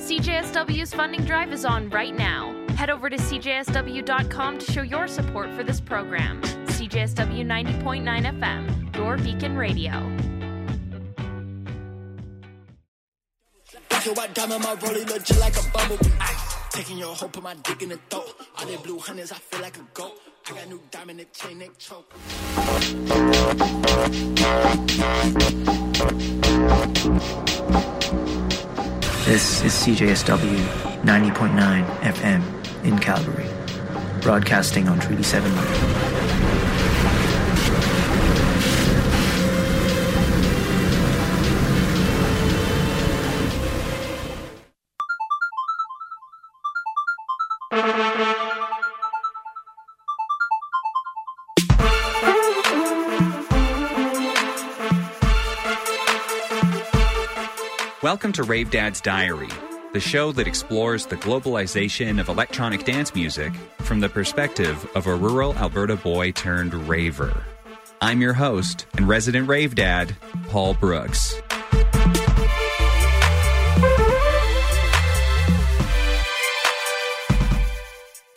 CJSW's funding drive is on right now. Head over to CJSW.com to show your support for this program. CJSW 90.9 FM, your beacon radio. Diamond, my rollie look just like a bumblebee. Taking your hope, my dick in the throat. All blue hunters, I feel like a goat. I got new diamond, chain, choke. This is CJSW 90.9 FM in Calgary, broadcasting on Treaty 7 Welcome to Rave Dad's Diary, the show that explores the globalization of electronic dance music from the perspective of a rural Alberta boy turned raver. I'm your host and resident rave dad, Paul Brooks.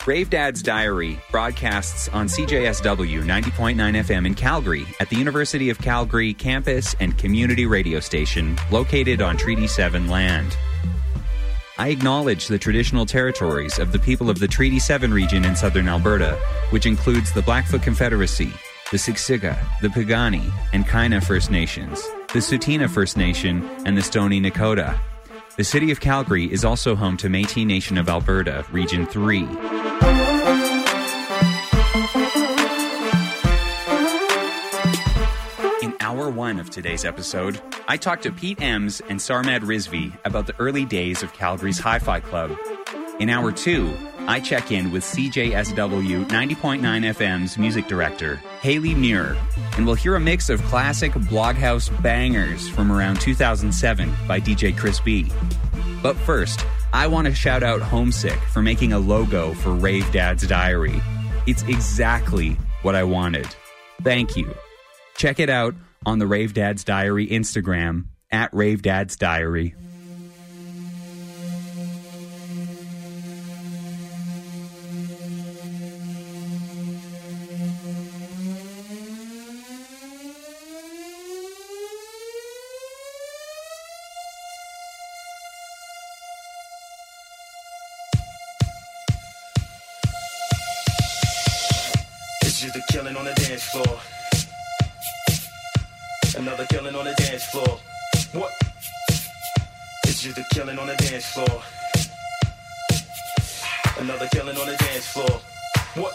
Rave Dad's Diary broadcasts on CJSW 90.9 FM in Calgary at the University of Calgary campus and community radio station located on Treaty 7 land. I acknowledge the traditional territories of the people of the Treaty 7 region in southern Alberta, which includes the Blackfoot Confederacy, the Siksika, the Piikani, and Kainai First Nations, the Tsuut'ina First Nation, and the Stoney Nakoda. The city of Calgary is also home to Métis Nation of Alberta, Region 3. In hour one of today's episode, I talked to Pete Ems and Sarmad Rizvi about the early days of Calgary's Hi Fi Club. In hour two, I check in with CJSW 90.9 FM's music director, Haley Muir, and we'll hear a mix of classic Bloghouse bangers from around 2007 by DJ Chris B. But first, I want to shout out Homesick for making a logo for Rave Dad's Diary. It's exactly what I wanted. Thank you. Check it out on the Rave Dad's Diary Instagram at Rave Dad's Diary. Killing on the dance floor. Another killing on the dance floor. What?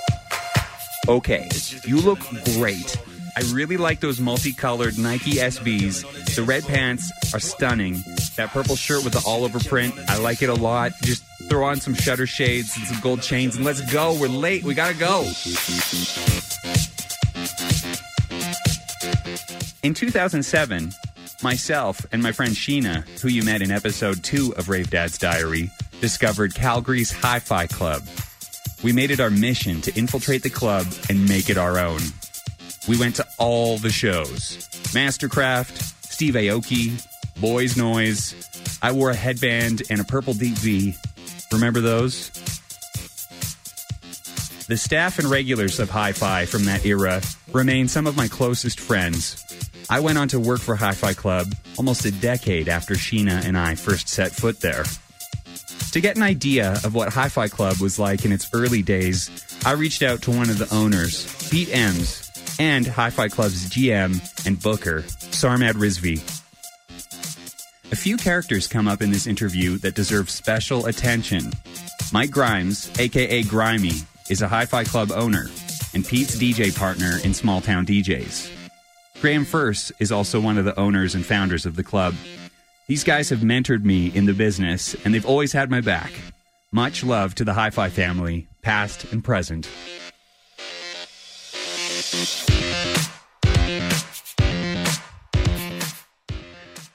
Okay, you look great. I really like those multicolored Nike SBs. The red pants are stunning. That purple shirt with the all over print, I like it a lot. Just throw on some shutter shades and some gold chains and let's go. We're late. We gotta go. In 2007, myself and my friend Sheena, who you met in episode 2 of Rave Dad's Diary, discovered Calgary's Hi Fi Club. We made it our mission to infiltrate the club and make it our own. We went to all the shows MSTRKRFT, Steve Aoki, Boys Noize. I wore a headband and a purple Deep V. Remember those? The staff and regulars of Hi Fi from that era remain some of my closest friends. I went on to work for Hi Fi Club almost a decade after Sheena and I first set foot there. To get an idea of what Hi Fi Club was like in its early days, I reached out to one of the owners, Pete Ems, and Hi Fi Club's GM and booker, Sarmad Rizvi. A few characters come up in this interview that deserve special attention. Mike Grimes, aka Grimy, is a Hi Fi Club owner and Pete's DJ partner in Small Town DJs. Graham First is also one of the owners and founders of the club. These guys have mentored me in the business, and they've always had my back. Much love to the Hi Fi family, past and present.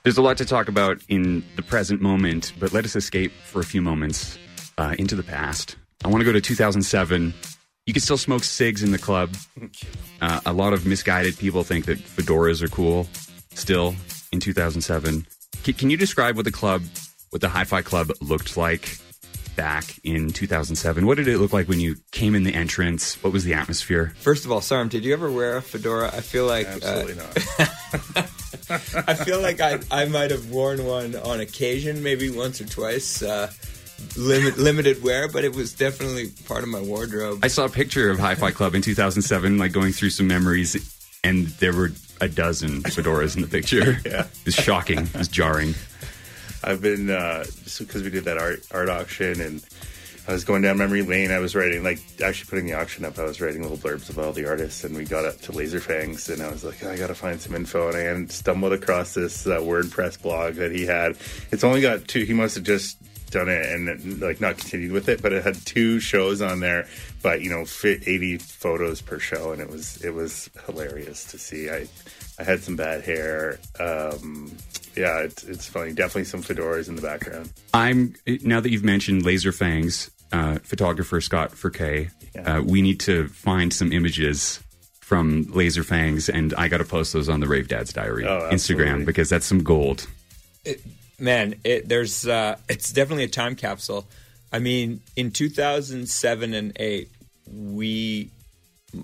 There's a lot to talk about in the present moment, but let us escape for a few moments uh, into the past. I want to go to 2007. You can still smoke cigs in the club. Uh, a lot of misguided people think that fedoras are cool still in 2007. C- can you describe what the club what the Hi-Fi Club looked like back in 2007. What did it look like when you came in the entrance? What was the atmosphere? First of all, Sarm, did you ever wear a fedora? I feel like Absolutely uh, not. I feel like I, I might have worn one on occasion, maybe once or twice, uh, limit, limited wear, but it was definitely part of my wardrobe. I saw a picture of Hi-Fi Club in 2007, like going through some memories, and there were a dozen fedoras in the picture. Yeah. It was shocking. it's jarring. I've been uh, just because we did that art art auction and I was going down memory lane. I was writing like actually putting the auction up. I was writing little blurbs of all the artists, and we got up to Laserfangs, and I was like, I got to find some info, and I stumbled across this uh, WordPress blog that he had. It's only got two. He must have just done it and like not continued with it, but it had two shows on there, but you know, fit 80 photos per show, and it was it was hilarious to see. I I had some bad hair. Um, yeah, it's, it's funny. Definitely some fedoras in the background. I'm now that you've mentioned Laser Fangs, uh, photographer Scott Furquet. Yeah. Uh, we need to find some images from Laser Fangs, and I got to post those on the Rave Dad's Diary Oh, Instagram because that's some gold. Man, it, there's uh, it's definitely a time capsule. I mean, in 2007 and 8, we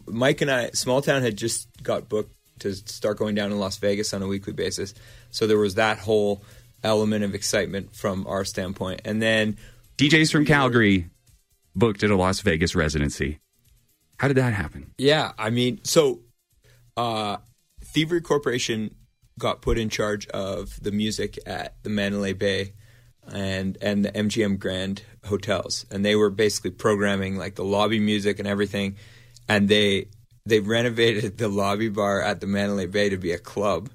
Mike and I Small Town had just got booked to start going down in Las Vegas on a weekly basis. So there was that whole element of excitement from our standpoint. And then DJs from Calgary booked at a Las Vegas residency. How did that happen? Yeah, I mean, so uh, Thievery Corporation got put in charge of the music at the Mandalay Bay and and the MGM Grand hotels, and they were basically programming like the lobby music and everything, and they they renovated the lobby bar at the Mandalay Bay to be a club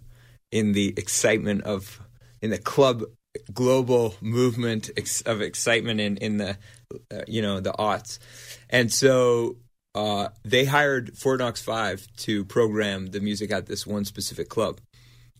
in the excitement of in the club global movement of excitement in in the uh, you know the aughts, and so uh, they hired Fort Knox Five to program the music at this one specific club,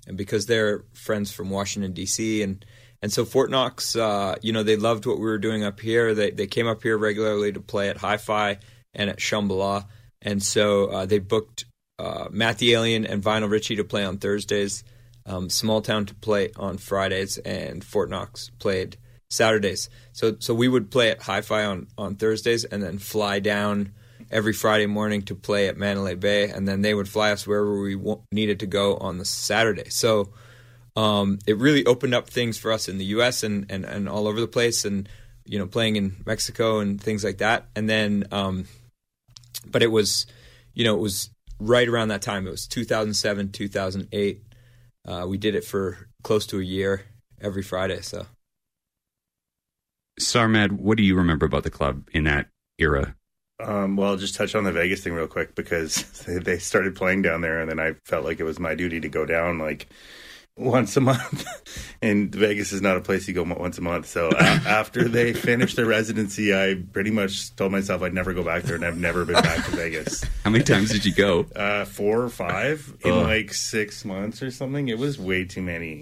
and because they're friends from Washington D.C. and and so Fort Knox, uh, you know, they loved what we were doing up here. They they came up here regularly to play at Hi-Fi and at Shambhala, and so uh, they booked uh, Matt the Alien and Vinyl Richie to play on Thursdays, um, Small Town to play on Fridays, and Fort Knox played Saturdays. So so we would play at Hi-Fi on on Thursdays, and then fly down every Friday morning to play at Mandalay Bay, and then they would fly us wherever we needed to go on the Saturday. So um, it really opened up things for us in the U.S. and, and, and all over the place, and you know, playing in Mexico and things like that. And then, um, but it was, you know, it was right around that time. It was 2007, 2008. Uh, we did it for close to a year every Friday. So Sarmad, what do you remember about the club in that era? Um, well, I'll just touch on the Vegas thing real quick because they started playing down there, and then I felt like it was my duty to go down like once a month. and Vegas is not a place you go once a month. So a- after they finished their residency, I pretty much told myself I'd never go back there, and I've never been back to Vegas. How many times did you go? Uh, four or five in Ugh. like six months or something. It was way too many.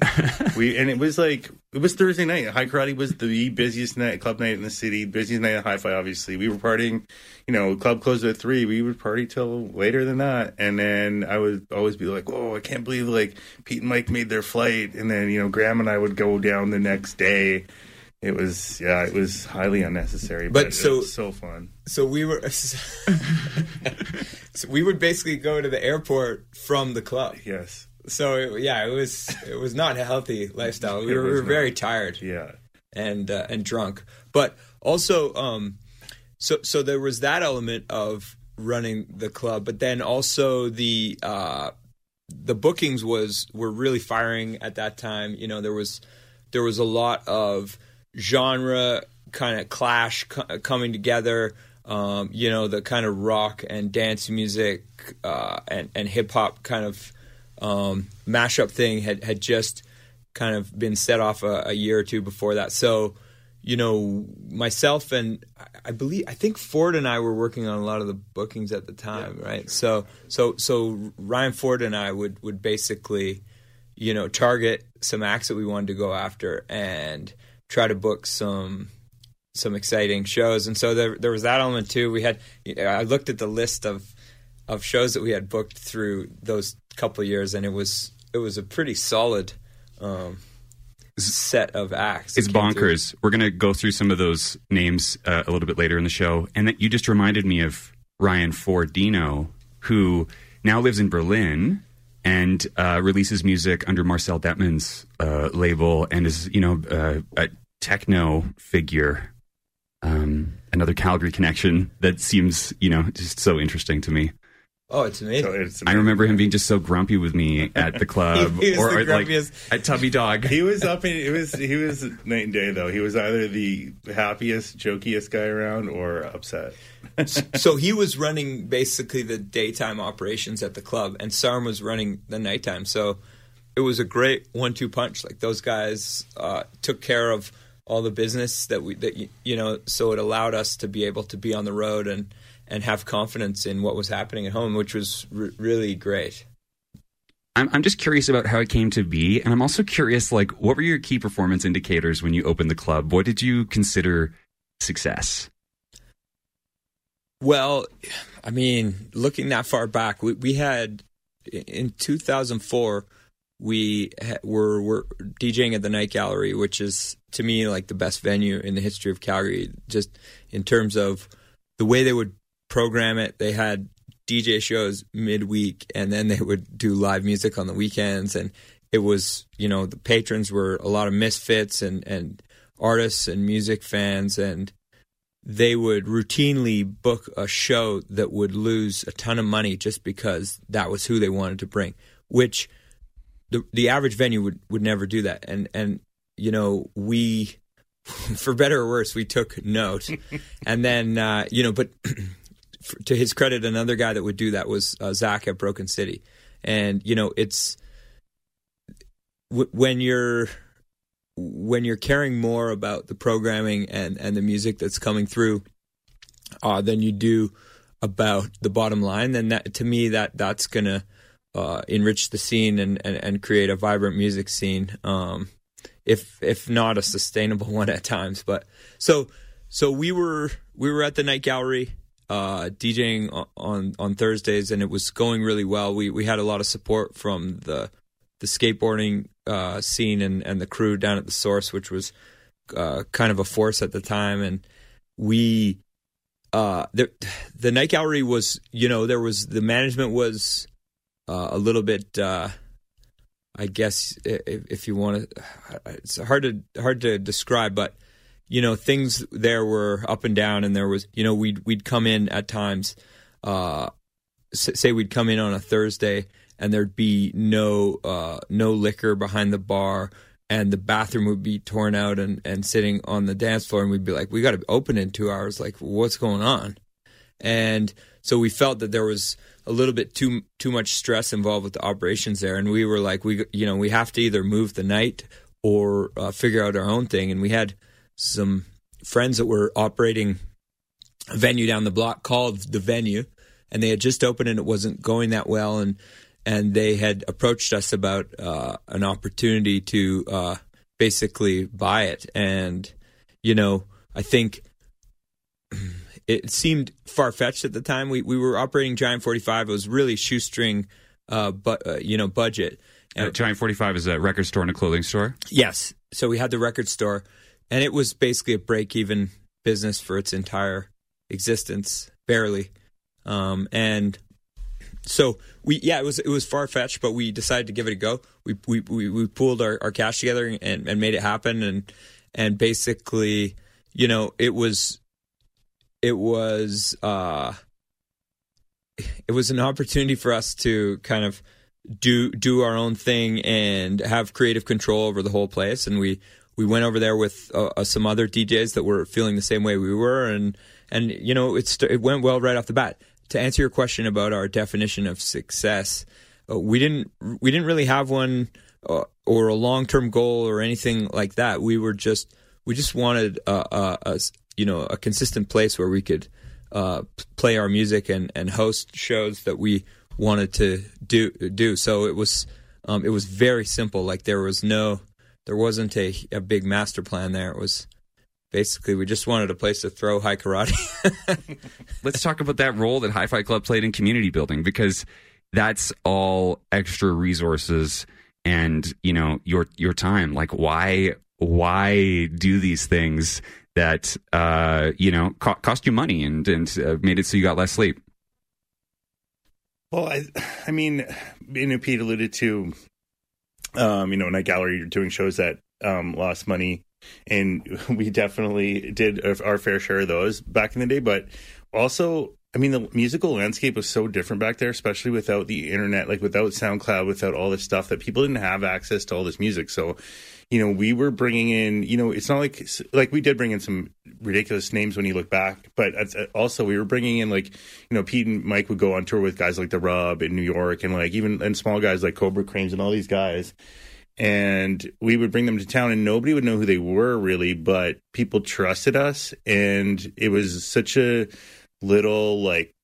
we and it was like it was Thursday night. High Karate was the busiest night, club night in the city, busiest night at Hi-Fi. Obviously, we were partying. You know, club closed at three. We would party till later than that, and then I would always be like, "Whoa, I can't believe like Pete and Mike made their flight." And then you know, Graham and I would go down the next day. It was yeah, it was highly unnecessary, But but, so- so so fun. so we were so we would basically go to the airport from the club. Yes, So yeah, it was it was not a healthy lifestyle. We were, we were very tired. yeah. and uh, and drunk. But also, um, so so there was that element of running the club, but then also the uh, the bookings was were really firing at that time. You know, there was there was a lot of genre kind of clash co- coming together. Um, you know, the kind of rock and dance music uh, and and hip hop kind of um, mashup thing had had just kind of been set off a, a year or two before that. So, you know, myself and I- believe I think Ford and I were working on a lot of the bookings at the time, right? So, so so Ryan Ford and I would would basically, you know, target some acts that we wanted to go after and try to book some some exciting shows. And so there there was that element too. We had I looked at the list of of shows that we had booked through those couple of years, and it was it was a pretty solid um, set of acts. It's came through. bonkers. We're going to go through some of those names uh, a little bit later in the show. And that you just reminded me of Ryan Fordino, who now lives in Berlin and uh, releases music under Marcel Dettmann's uh, label and is, you know, uh, a techno figure. Um, another Calgary connection that seems, you know, just so interesting to me. Oh, it's amazing. So it's I remember him being just so grumpy with me at the club He was or, the like grumpiest. at Tubby Dog. He was up in it was he was night and day though. He was either the happiest, jokiest guy around or upset. so he was running basically the daytime operations at the club, and Sarm was running the nighttime. So it was a great one-two punch. Like those guys uh, took care of all the business that we that you know. So it allowed us to be able to be on the road and and have confidence in what was happening at home, which was r- really great. I'm, I'm just curious about how it came to be, and I'm also curious, like, what were your key performance indicators when you opened the club? What did you consider success? Well, I mean, looking that far back, we, we had in 2004 we ha- were were DJing at the Night Gallery, which is to me like the best venue in the history of Calgary. Just in terms of the way they would program it, they had DJ shows midweek, and then they would do live music on the weekends, and it was you know the patrons were a lot of misfits and and artists and music fans. And they would routinely book a show that would lose a ton of money just because that was who they wanted to bring, which the the average venue would, would never do that. And and you know we, for better or worse, we took note, and then uh, you know, but to his credit, another guy that would do that was uh, Zach at Broken City, and you know it's w- when you're when you're caring more about the programming and, and the music that's coming through uh, than you do about the bottom line, then that to me that that's gonna uh, enrich the scene and, and, and create a vibrant music scene. Um, if if not a sustainable one at times, but so so we were we were at the night gallery uh, DJing on on Thursdays, and it was going really well. We we had a lot of support from the the skateboarding uh, scene and, and the crew down at the source, which was uh, kind of a force at the time. And we, uh, the, the night gallery was, you know, there was the management was uh, a little bit, uh, I guess, if, if you want to, it's hard to hard to describe, but you know, things there were up and down, and there was, you know, we'd we'd come in at times, uh, say we'd come in on a Thursday and there'd be no uh, no liquor behind the bar and the bathroom would be torn out and, and sitting on the dance floor and we'd be like we got to open in two hours. Like what's going on? And so we felt that there was a little bit too too much stress involved with the operations there and we were like we you know we have to either move the night or uh, figure out our own thing. And we had some friends that were operating a venue down the block called the venue and they had just opened and it wasn't going that well and and they had approached us about uh, an opportunity to uh, basically buy it. And you know i think it seemed far-fetched at the time. We, we were operating giant 45 it was really shoestring uh, but uh, you know budget. Uh, Giant 45 is a record store and a clothing store. Yes. So we had the record store, and it was basically a break even business for its entire existence, barely. Um, and so we, yeah, it was it was far fetched, but we decided to give it a go. We we we, we pooled our, our cash together and, and made it happen, and and basically, you know, it was it was uh, it was an opportunity for us to kind of do do our own thing and have creative control over the whole place. And we we went over there with uh, uh, some other DJs that were feeling the same way we were, and and you know it's it went well right off the bat. To answer your question about our definition of success, uh, we didn't we didn't really have one uh, or a long term goal or anything like that. We were just we just wanted a, a, you know a consistent place where we could uh, play our music and, and host shows that we wanted to do do. So it was um, it was very simple. Like there was no there wasn't a, a big master plan there. It was basically we just wanted a place to throw high karate. Let's talk about that role that Hi Fi Club played in community building because that's all extra resources and you know your your time. Like why why do these things that uh, you know co- cost you money and and uh, made it so you got less sleep? Well, I, I mean, you know, Pete alluded to, um, you know, Night Gallery you're doing shows that um, lost money, and we definitely did our fair share of those back in the day. But also, I mean, the musical landscape was so different back there, especially without the internet, like without SoundCloud, without all this stuff that people didn't have access to all this music. So you know, we were bringing in, you know, it's not like like we did bring in some ridiculous names when you look back, but also we were bringing in like, you know, Pete and Mike would go on tour with guys like the Rub in New York and like even and small guys like Cobra Cranes and all these guys. And we would bring them to town and nobody would know who they were really, but people trusted us and it was such a little like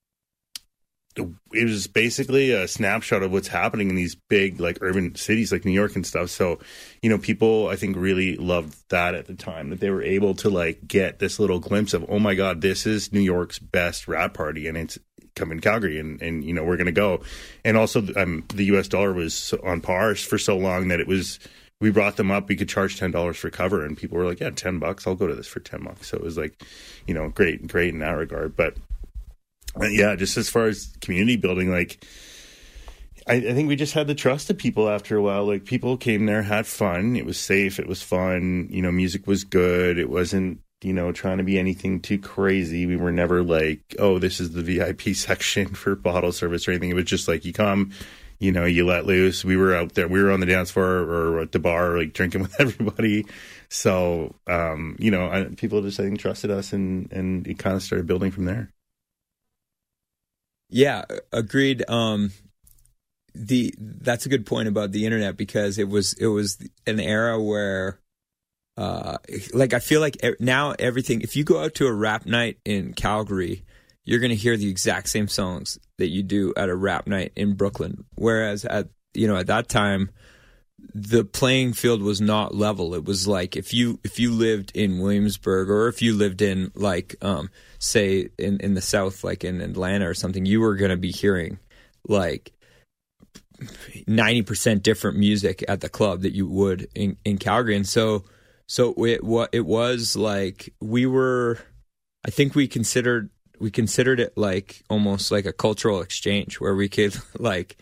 it was basically a snapshot of what's happening in these big like urban cities like New York and stuff. So, you know, people I think really loved that at the time that they were able to like get this little glimpse of, oh my God, this is New York's best rap party, and it's coming Calgary, and and you know we're gonna go. And also, um, the U.S. dollar was on par for so long that it was. We brought them up. We could charge ten dollars for cover, and people were like, "Yeah, ten bucks. I'll go to this for ten bucks." So it was like, you know, great, great in that regard. But yeah, just as far as community building, like I, I, think we just had the trust of people after a while. Like people came there, had fun. It was safe. It was fun. You know, music was good. It wasn't you know trying to be anything too crazy. We were never like, oh, this is the VIP section for bottle service or anything. It was just like you come. You know, you let loose. We were out there. We were on the dance floor or at the bar, like drinking with everybody. So, um, you know, I, people just I think trusted us, and and it kind of started building from there. Yeah, agreed. Um, the that's a good point about the internet because it was it was an era where uh, like I feel like now everything if you go out to a rap night in Calgary you're going to hear the exact same songs that you do at a rap night in Brooklyn whereas at you know at that time the playing field was not level. It was like if you if you lived in Williamsburg or if you lived in like um, say in in the south like in Atlanta or something, you were going to be hearing like 90% different music at the club that you would in, in Calgary. And so so it it was like we were I think we considered we considered it like almost like a cultural exchange where we could like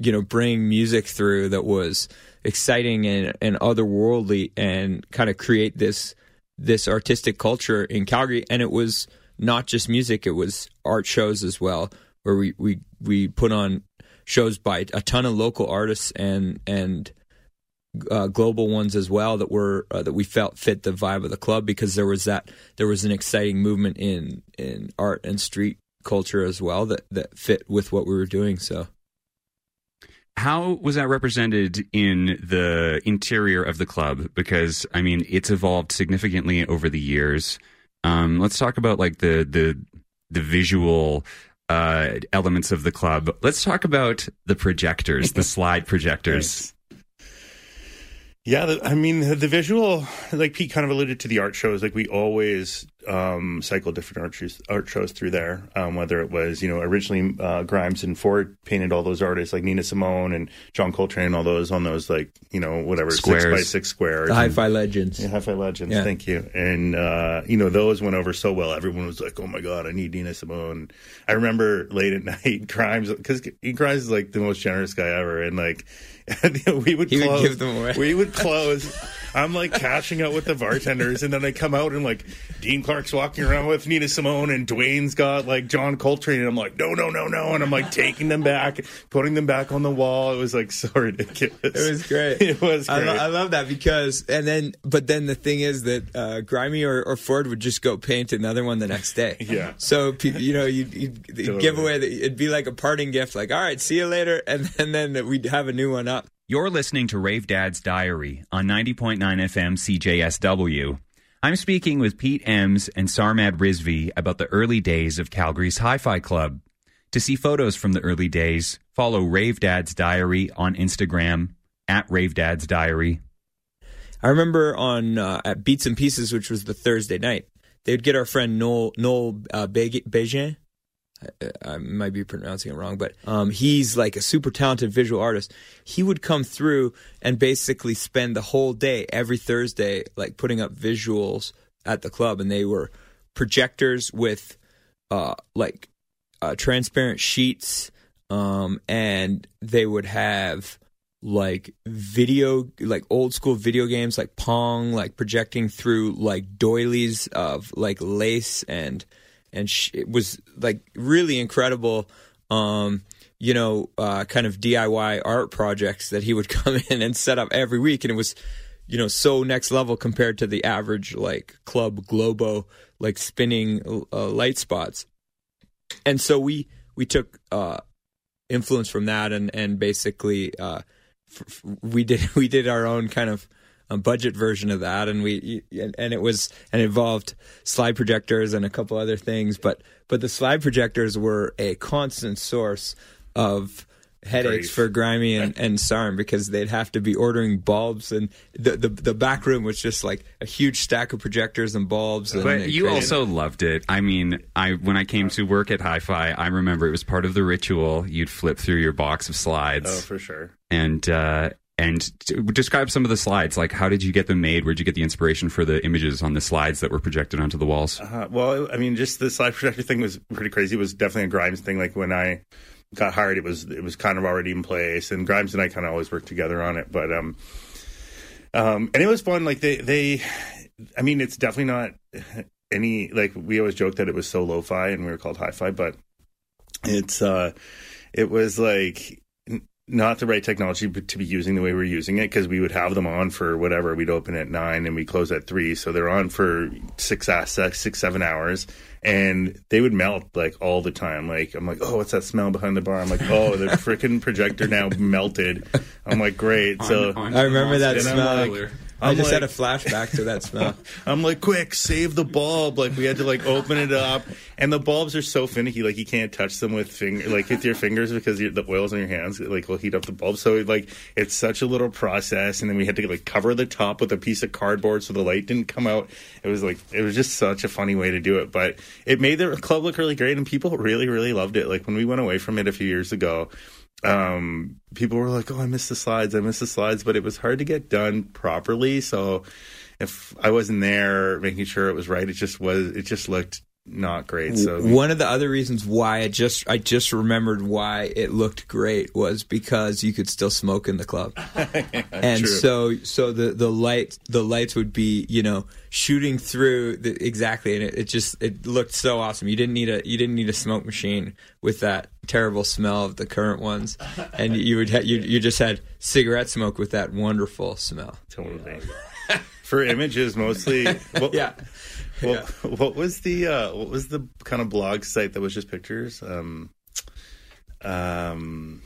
you know bring music through that was exciting and, and otherworldly and kind of create this this artistic culture in Calgary and it was not just music it was art shows as well where we we, we put on shows by a ton of local artists and and uh, global ones as well that were uh, that we felt fit the vibe of the club because there was that there was an exciting movement in in art and street culture as well that that fit with what we were doing so how was that represented in the interior of the club? Because I mean, it's evolved significantly over the years. Um, let's talk about like the the the visual uh, elements of the club. Let's talk about the projectors, the slide projectors. Yeah, I mean the, the, visual, like Pete kind of alluded to the art shows. Like we always um, cycle different art shows, art shows through there. Um, whether it was you know originally uh, Grimes and Ford painted all those artists like Nina Simone and John Coltrane and all those on those like you know whatever squares. six by six squares. The Hi-Fi Legends. Yeah, Hi-Fi Legends. Yeah. Thank you. And uh, you know those went over so well. Everyone was like, "Oh my god, I need Nina Simone." I remember late at night, Grimes because Grimes is like the most generous guy ever, and like we would he close. Would give them away. We would close. I'm like cashing out with the bartenders, and then I come out and like Dean Clark's walking around with Nina Simone, and Dwayne's got like John Coltrane, and I'm like, no, no, no, no, and I'm like taking them back, putting them back on the wall. It was like so ridiculous. It was great. It was. Great. I, lo- I love that because, and then, but then the thing is that uh, Grimy or, or, Ford would just go paint another one the next day. yeah. So you know, you'd, you'd, you'd totally. give away. The, it'd be like a parting gift, like, all right, see you later, and, and then we'd have a new one up. You're listening to Rave Dad's Diary on 90.9 FM CJSW. I'm speaking with Pete Ems and Sarmad Rizvi about the early days of Calgary's Hi Fi Club. To see photos from the early days, follow Rave Dad's Diary on Instagram at Rave Dad's Diary. I remember on uh, at Beats and Pieces, which was the Thursday night, they'd get our friend Noel Noel uh, Begin I, I might be pronouncing it wrong, but um, he's like a super talented visual artist. He would come through and basically spend the whole day every Thursday, like putting up visuals at the club, and they were projectors with uh, like uh, transparent sheets, um, and they would have like video, like old school video games, like Pong, like projecting through like doilies of like lace and and sh- it was like really incredible. Um, you know, uh, kind of DIY art projects that he would come in and set up every week, and it was, you know, so next level compared to the average like club globo like spinning uh, light spots. And so we we took uh, influence from that, and and basically uh, f- we did we did our own kind of a budget version of that, and we and, and it was and it involved slide projectors and a couple other things, but but the slide projectors were a constant source of headaches Grief. for Grimy and, and Sarm because they'd have to be ordering bulbs and the, the the back room was just like a huge stack of projectors and bulbs. And But you crazy. also loved it. I mean, I when I came to work at Hi-Fi, I remember it was part of the ritual. You'd flip through your box of slides Oh, for sure. and uh, and describe some of the slides. Like, how did you get them made? Where did you get the inspiration for the images on the slides that were projected onto the walls? Uh, well, I mean, just the slide projector thing was pretty crazy. It was definitely a Grimes thing. Like when I got hired, it was it was kind of already in place, and Grimes and I kind of always worked together on it. But um, um, and it was fun. Like they they, I mean, it's definitely not any like we always joke that it was so lo-fi and we were called hi-fi, but it's uh, it was like not the right technology but to be using the way we're using it because we would have them on for whatever. We'd open at nine and we close at three so they're on for six six six seven hours. And they would melt like all the time. Like i'm like oh what's that smell behind the bar? I'm like oh the freaking projector now melted. I'm like great. So I remember that smell. like- I I'm just had a flashback to that smell. I'm like, quick, save the bulb. Like we had to like open it up, and the bulbs are so finicky. Like you can't touch them with finger, like with your fingers because the oils on your hands like will heat up the bulb. So like it's such a little process, and then we had to like cover the top with a piece of cardboard so the light didn't come out. It was like it was just such a funny way to do it, but it made the club look really great, and people really really loved it. Like when we went away from it a few years ago um people were like oh i miss the slides i miss the slides but it was hard to get done properly so if i wasn't there making sure it was right it just was it just looked not great so One of the other reasons why I just I just remembered why it looked great was because you could still smoke in the club, and True. so so the the light the lights would be you know shooting through the, exactly, and it, it just it looked so awesome. You didn't need a you didn't need a smoke machine with that terrible smell of the current ones, and you would ha- you you just had cigarette smoke with that wonderful smell. totally for images mostly what, Yeah. what, what was the uh what was the kind of blog site that was just pictures um um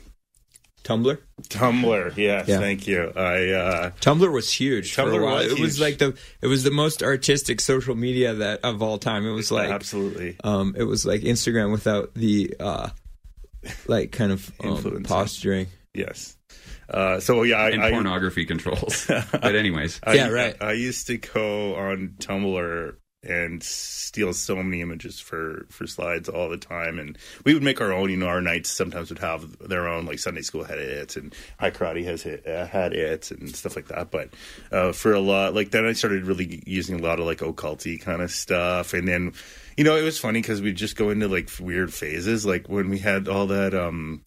Tumblr. tumblr yes Yeah. thank you i uh Tumblr was huge. for a while. was it was like the it was the most artistic social media that of all time. It was like absolutely um, it was like Instagram without the uh, like kind of um, Influencing. posturing. yes uh so yeah i, and I pornography controls. but anyways, I, Yeah, right. I, used to go on Tumblr and steal so many images for for slides all the time, and we would make our own. You know, our nights sometimes would have their own. Like Sunday school had it, and High Karate has it, uh, had it, and stuff like that. But uh, for a lot, like then I started really using a lot of like occulty kind of stuff, and then. You know, it was funny because we'd just go into like weird phases, like when we had all that, um,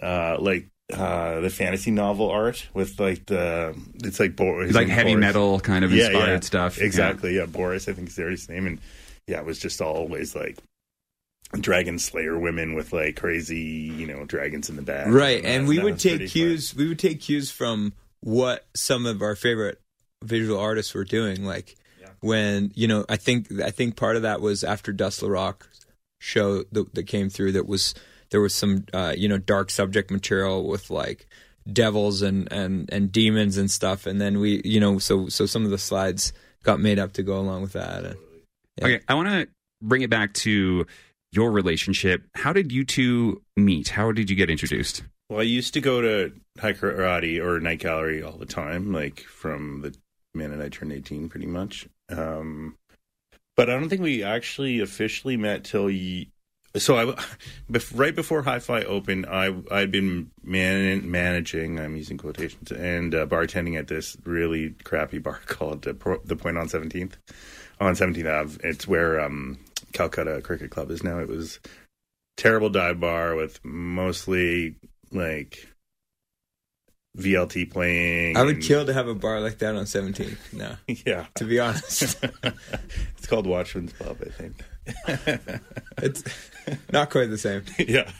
uh, like uh, the fantasy novel art with like the it's like Boris, like heavy Boris. metal kind of inspired stuff. Yeah. Exactly. Yeah. Boris, I think is his name, and yeah, it was just always like dragon slayer women with like crazy, you know, dragons in the back. Right, that- and we would take pretty fun. cues. We would take cues from what some of our favorite visual artists were doing. Like when you know, I think I think part of that was after Dust Rock show that, that came through. That was there was some uh, you know dark subject material with like devils and and and demons and stuff. And then we you know so so some of the slides got made up to go along with that. And, Yeah. Okay, I want to bring it back to your relationship. How did you two meet? How did you get introduced? Well, I used to go to high karate or night gallery all the time, like from the minute I turned eighteen, pretty much. Um, but I don't think we actually officially met till y- so I, bef- right before Hi-Fi opened, I I'd been man- managing. I'm using quotations and uh, bartending at this really crappy bar called uh, Pro- the Point on Seventeenth on Seventeenth Ave. It's where um, Calcutta Cricket Club is now. It was terrible dive bar with mostly like VLT playing. I would and- kill to have a bar like that on 17th. No, Yeah, to be honest, it's called Watchman's Pub, I think. it's not quite the same. yeah.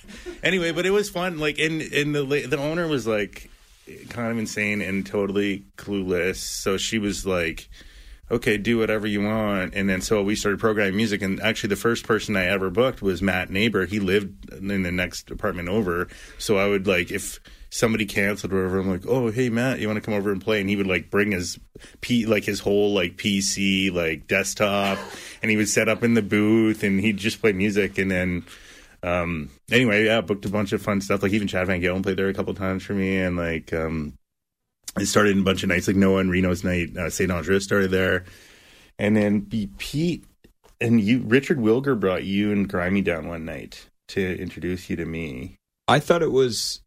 Anyway, but it was fun. Like, and and the the owner was like kind of insane and totally clueless. So she was like, "Okay, do whatever you want." And then so we started programming music. And actually, the first person I ever booked was Matt Neighbor. He lived in the next apartment over. So I would like if somebody canceled or whatever, I'm like, "Oh, hey Matt, you want to come over and play?" And he would like bring his P like his whole like PC like desktop, and he would set up in the booth and he'd just play music. And then um anyway yeah booked a bunch of fun stuff like even Chad VanGaalen played there a couple times for me and like um it started in a bunch of nights like noah and reno's night uh, st andreas started there and then pete and you richard wilger brought you and grimy down one night to introduce you to me I thought it was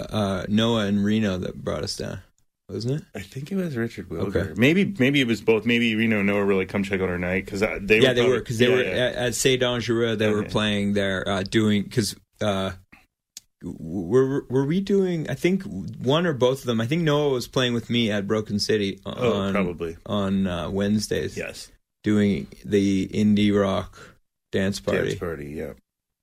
uh, Noah and Reno that brought us down, wasn't it? i think it was richard Okay. maybe maybe it was both maybe reno and noah were like come check out our night because they yeah, were they probably- were because they yeah, were yeah. At, at Say Dangereux. They were playing there, uh, doing because uh, were were we doing? I think one or both of them. I think Noah was playing with me at Broken City on Oh, probably. on uh, Wednesdays. yes doing the indie rock dance party, dance party yeah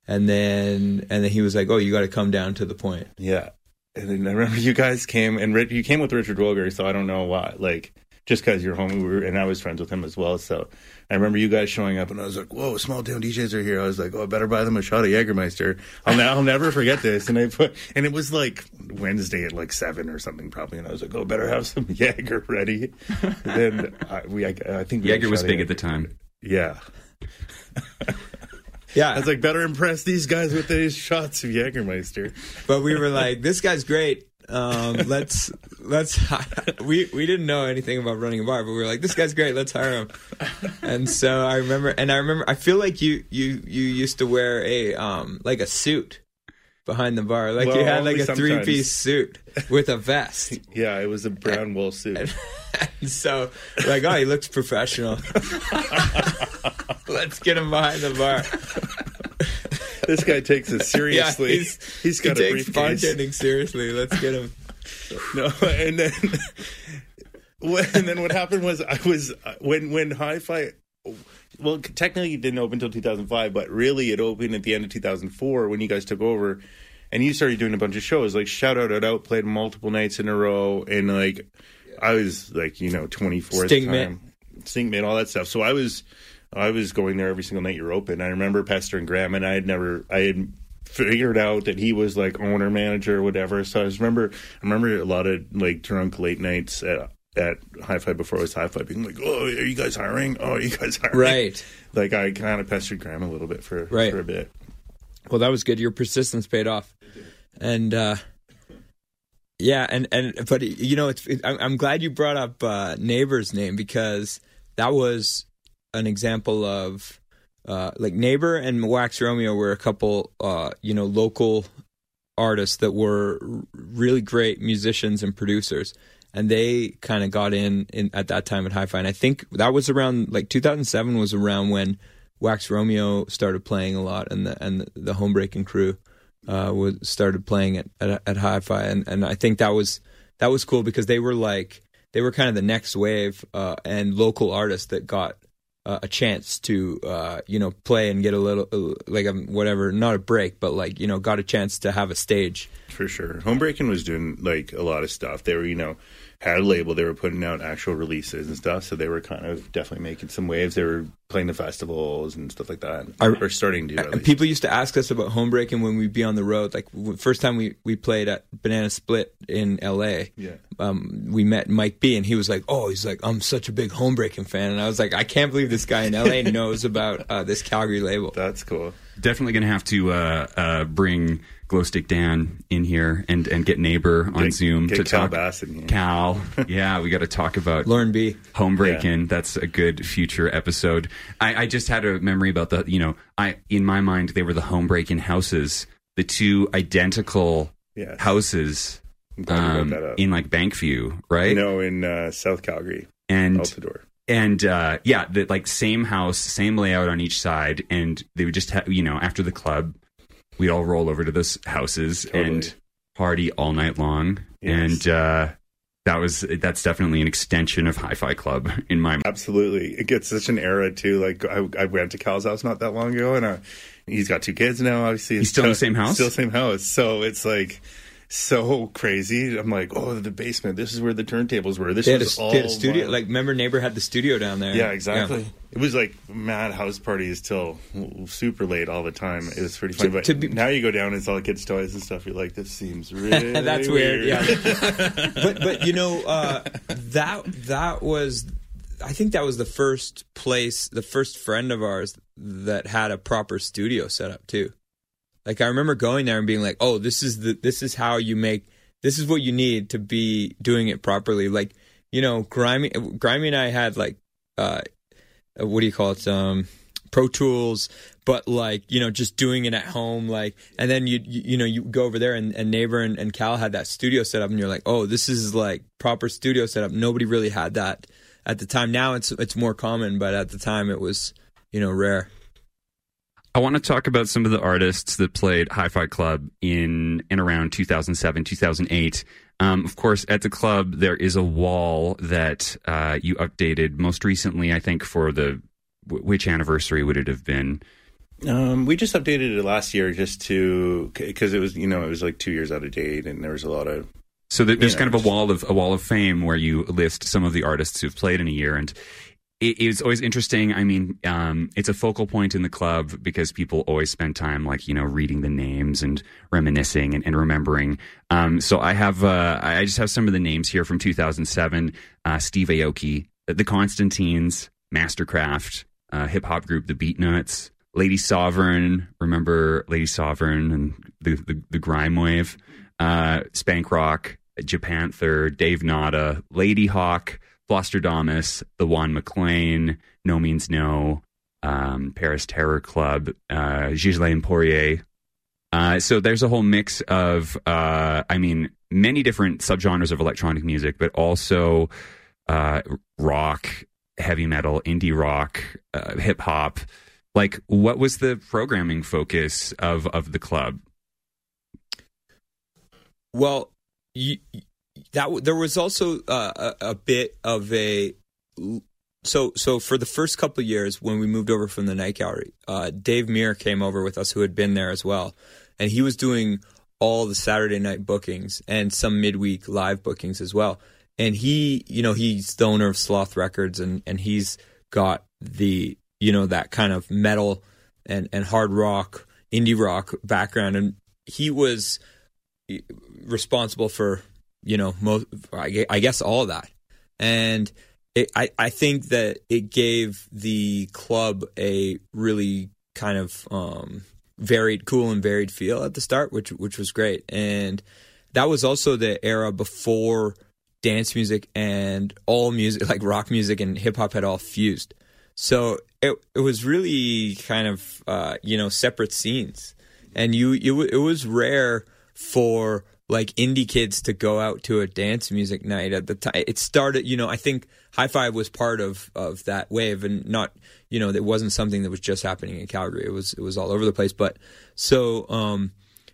and then and then he was like, "Oh, you got to come down to the point." Yeah. And then I remember you guys came and Rich, you came with Richard Wilger, so I don't know why. Like, just because you're home, we were, and I was friends with him as well. So I remember you guys showing up, and I was like, "Whoa, small town DJs are here!" I was like, "Oh, I better buy them a shot of Jägermeister." I'll, ne- I'll never forget this. And I put, and it was like Wednesday at like seven or something probably, and I was like, "Oh, better have some Jaeger ready." And then I, we, I, I think Jaeger was big at the time. Yeah, Yeah, I was like, "Better impress these guys with these shots of Jägermeister." but we were like, "This guy's great." Um, let's let's we we didn't know anything about running a bar, but we were like, "This guy's great. Let's hire him." And so I remember, and I remember, I feel like you you you used to wear a um like a suit behind the bar, like you had like a sometimes. three piece suit with a vest. Yeah, it was a brown wool suit. And so like, oh, he looks professional. Let's get him behind the bar. this guy takes it seriously. Yeah, he's, he's, got he a takes briefcase. bartending seriously. Let's get him. No, and then and then what happened was I was when when Hi-Fi. Well, technically it didn't open until 2005, but really it opened at the end of 2004 when you guys took over, and you started doing a bunch of shows. Like Shout Out It Out played multiple nights in a row, and like I was like you know 24 at the Stingmate. time, Stingmate, all that stuff. So I was I was going there every single night you were open. I remember Pester and Graham, and I had never I had figured out that he was like owner manager or whatever. So I just remember I remember a lot of like drunk late nights at at Hi-Fi before it was Hi-Fi, being like, "Oh, are you guys hiring? Oh, are you guys hiring?" Right. Like I kind of pestered Graham a little bit for Right. for a bit. Well, that was good. Your persistence paid off, and uh, yeah, and and but you know, it's it, I'm I'm glad you brought up uh, neighbor's name because that was an example of uh, like neighbor and Wax Romeo were a couple uh, you know local artists that were really great musicians and producers. And they kind of got in, in at that time at Hi-Fi, and I think that was around like 2007 was around when Wax Romeo started playing a lot, and the and the Homebreaking crew uh, was started playing at at, at Hi-Fi, and and I think that was that was cool because they were like they were kind of the next wave uh, and local artists that got uh, a chance to uh, you know play and get a little uh, like um, whatever, not a break, but like you know got a chance to have a stage. For sure. Homebreaking was doing like a lot of stuff. They were, you know, had a label. They were putting out actual releases and stuff. So they were kind of definitely making some waves. They were playing the festivals and stuff like that. I- or starting to. At And people used to ask us about homebreaking when we'd be on the road. Like first time we, we played at Banana Split in L.A. Yeah. Um, we met Mike B, and he was like, "Oh, he's like, I'm such a big homebreaking fan," and I was like, "I can't believe this guy in L.A. knows about uh, this Calgary label." That's cool. Definitely going to have to uh, uh, bring Glowstick Dan in here and, and get neighbor on Get- Zoom get to Cal talk. Bass in here. Cal, yeah, we got to talk about Lauren B. home break-in. That's a good future episode. I, I just had a memory about the, you know, I in my mind they were the home break-in houses, the two identical Yes. houses I'm glad you brought um, in like Bankview, right? No, in uh, South Calgary, and Altadore. and uh, yeah, the like same house, same layout on each side, and they would just have you know after the club, we'd all roll over to those houses Totally. and party all night long, Yes. and uh, that was that's definitely an extension of Hi-Fi Club in my mind. Absolutely, it gets such an era too. Like I, I went to Cal's house not that long ago, and uh, he's got two kids now. Obviously, He's still in the same house? Still same house. So it's like so crazy. I'm like, oh, the basement. This is where the turntables were. This They was a, all they had a studio. wild. Like, remember, neighbor had the studio down there. Yeah, exactly. It was like mad house parties till super late all the time. It was pretty funny. but to be- now you go down, and it's all kids' toys and stuff. You're like, this seems really That's weird. Yeah, but but you know uh, that that was, I think that was the first place, the first friend of ours that had a proper studio set up too. Like I remember going there and being like, oh, this is the this is how you make this is what you need to be doing it properly. Like you know, grimy grimy and I had like uh, what do you call it? Um, Pro Tools, but like you know, just doing it at home, like, and then you you, you know you go over there and, and neighbor and, and Cal had that studio set up, and you're like, oh, this is like proper studio setup. Nobody really had that at the time. Now it's it's more common, but at the time it was you know rare. I want to talk about some of the artists that played Hi-Fi Club in and around 2007, 2008. Um, of course, at the club there is a wall that uh, you updated most recently. I think for the wh- which anniversary would it have been? Um, we just updated it last year just to because it was you know it was like two years out of date and there was a lot of So there- there's Yeah, kind of a wall of a wall of fame where you list some of the artists who've played in a year, and it, it's always interesting. I mean, um, it's a focal point in the club because people always spend time like you know reading the names and reminiscing and, and remembering. Um, so I have uh, I just have some of the names here from 2007: uh, Steve Aoki, the Constantines, MSTRKRFT, uh, hip hop group The Beatnuts. Lady Sovereign, remember Lady Sovereign and the the, the grime wave, uh, Spank Rock, Japanther, Dave Nada, Ladyhawke, Flosstradamus, The Juan MacLean, No Means No, um, Paris Terror Club, uh, Ghislain Poirier. Uh, so there's a whole mix of, uh, I mean, many different subgenres of electronic music, but also uh, rock, heavy metal, indie rock, uh, hip hop. Like, what was the programming focus of of the club? Well, you, that there was also uh, a, a bit of a so so for the first couple years when we moved over from the night gallery, uh, Dave Muir came over with us, who had been there as well, and he was doing all the Saturday night bookings and some midweek live bookings as well. And he, you know, he's the owner of Sloth Records, and and he's got the you know that kind of metal and and hard rock, indie rock background, and he was responsible for you know most I guess all of that. And it, I I think that it gave the club a really kind of um, varied cool and varied feel at the start which which was great. And that was also the era before dance music and all music like rock music and hip hop had all fused. So it it was really kind of uh, you know separate scenes. And you wa- it was rare for like indie kids to go out to a dance music night at the time it started you know i think Hi-Fi was part of of that wave and not you know it wasn't something that was just happening in calgary. It was it was all over the place. But so um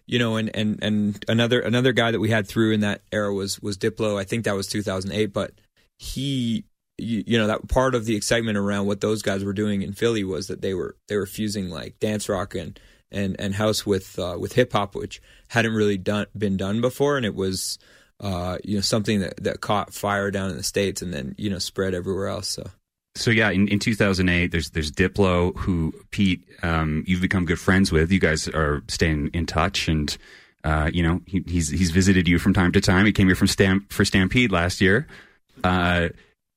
you know and and and another another guy that we had through in that era was was diplo. I think that was 2008 but he you, you know that part of the excitement around what those guys were doing in Philly was that they were they were fusing like dance rock and and and house with uh, with hip hop, which hadn't really done been done before, and it was uh, you know something that that caught fire down in the states and then you know spread everywhere else. So So yeah, in, in 2008, there's there's Diplo, who Pete, um, you've become good friends with. You guys are staying in touch, and uh, you know he, he's he's visited you from time to time. He came here from Stamp for Stampede last year.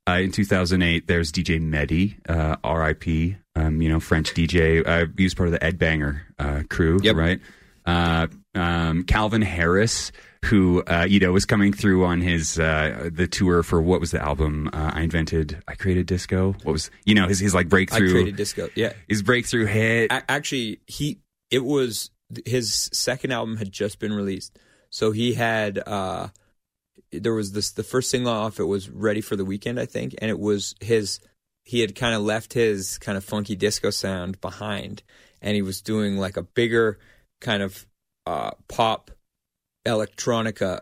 Uh, Uh, in 2008, there's DJ Mehdi, uh, R.I.P. Um, you know, French DJ. Uh, he was part of the Ed Banger uh, crew, Yep. right? Uh, um, Calvin Harris, who uh, you know was coming through on his uh, the tour for what was the album? Uh, I invented, I created disco. What was you know his his like breakthrough? I created disco. Yeah, his breakthrough hit. A- actually, he it was his second album had just been released, so he had uh, there was this the first single off it was "Ready for the Weekend," I think, and it was his. He had kind of left his kind of funky disco sound behind, and he was doing like a bigger kind of uh, pop electronica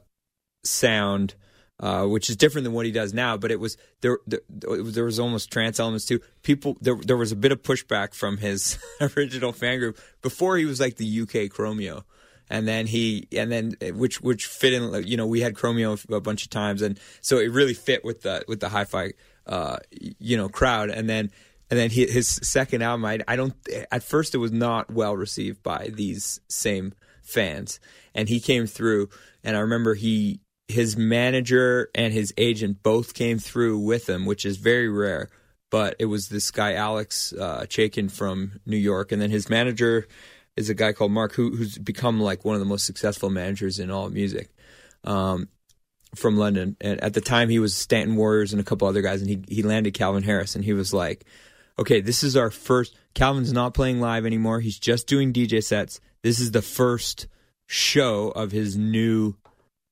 sound, uh, which is different than what he does now. But it was there. There, was, there was almost trance elements too. People there. There was a bit of pushback from his original fan group before he was like the UK Chromeo. And then he, and then which which fit in, you know, we had Chromeo a bunch of times, and so it really fit with the with the hi-fi, uh, you know, crowd. And then and then he, his second album, I, I don't. At first, it was not well received by these same fans, and he came through. And I remember he, his manager and his agent both came through with him, which is very rare. But it was this guy Alex uh, Chaikin from New York, and then his manager is a guy called Mark, who, who's become like one of the most successful managers in all music. Um, from London, and at the time he was Stanton Warriors and a couple other guys, and he he landed Calvin Harris, and he was like, "Okay, this is our first. Calvin's not playing live anymore. He's just doing DJ sets. This is the first show of his new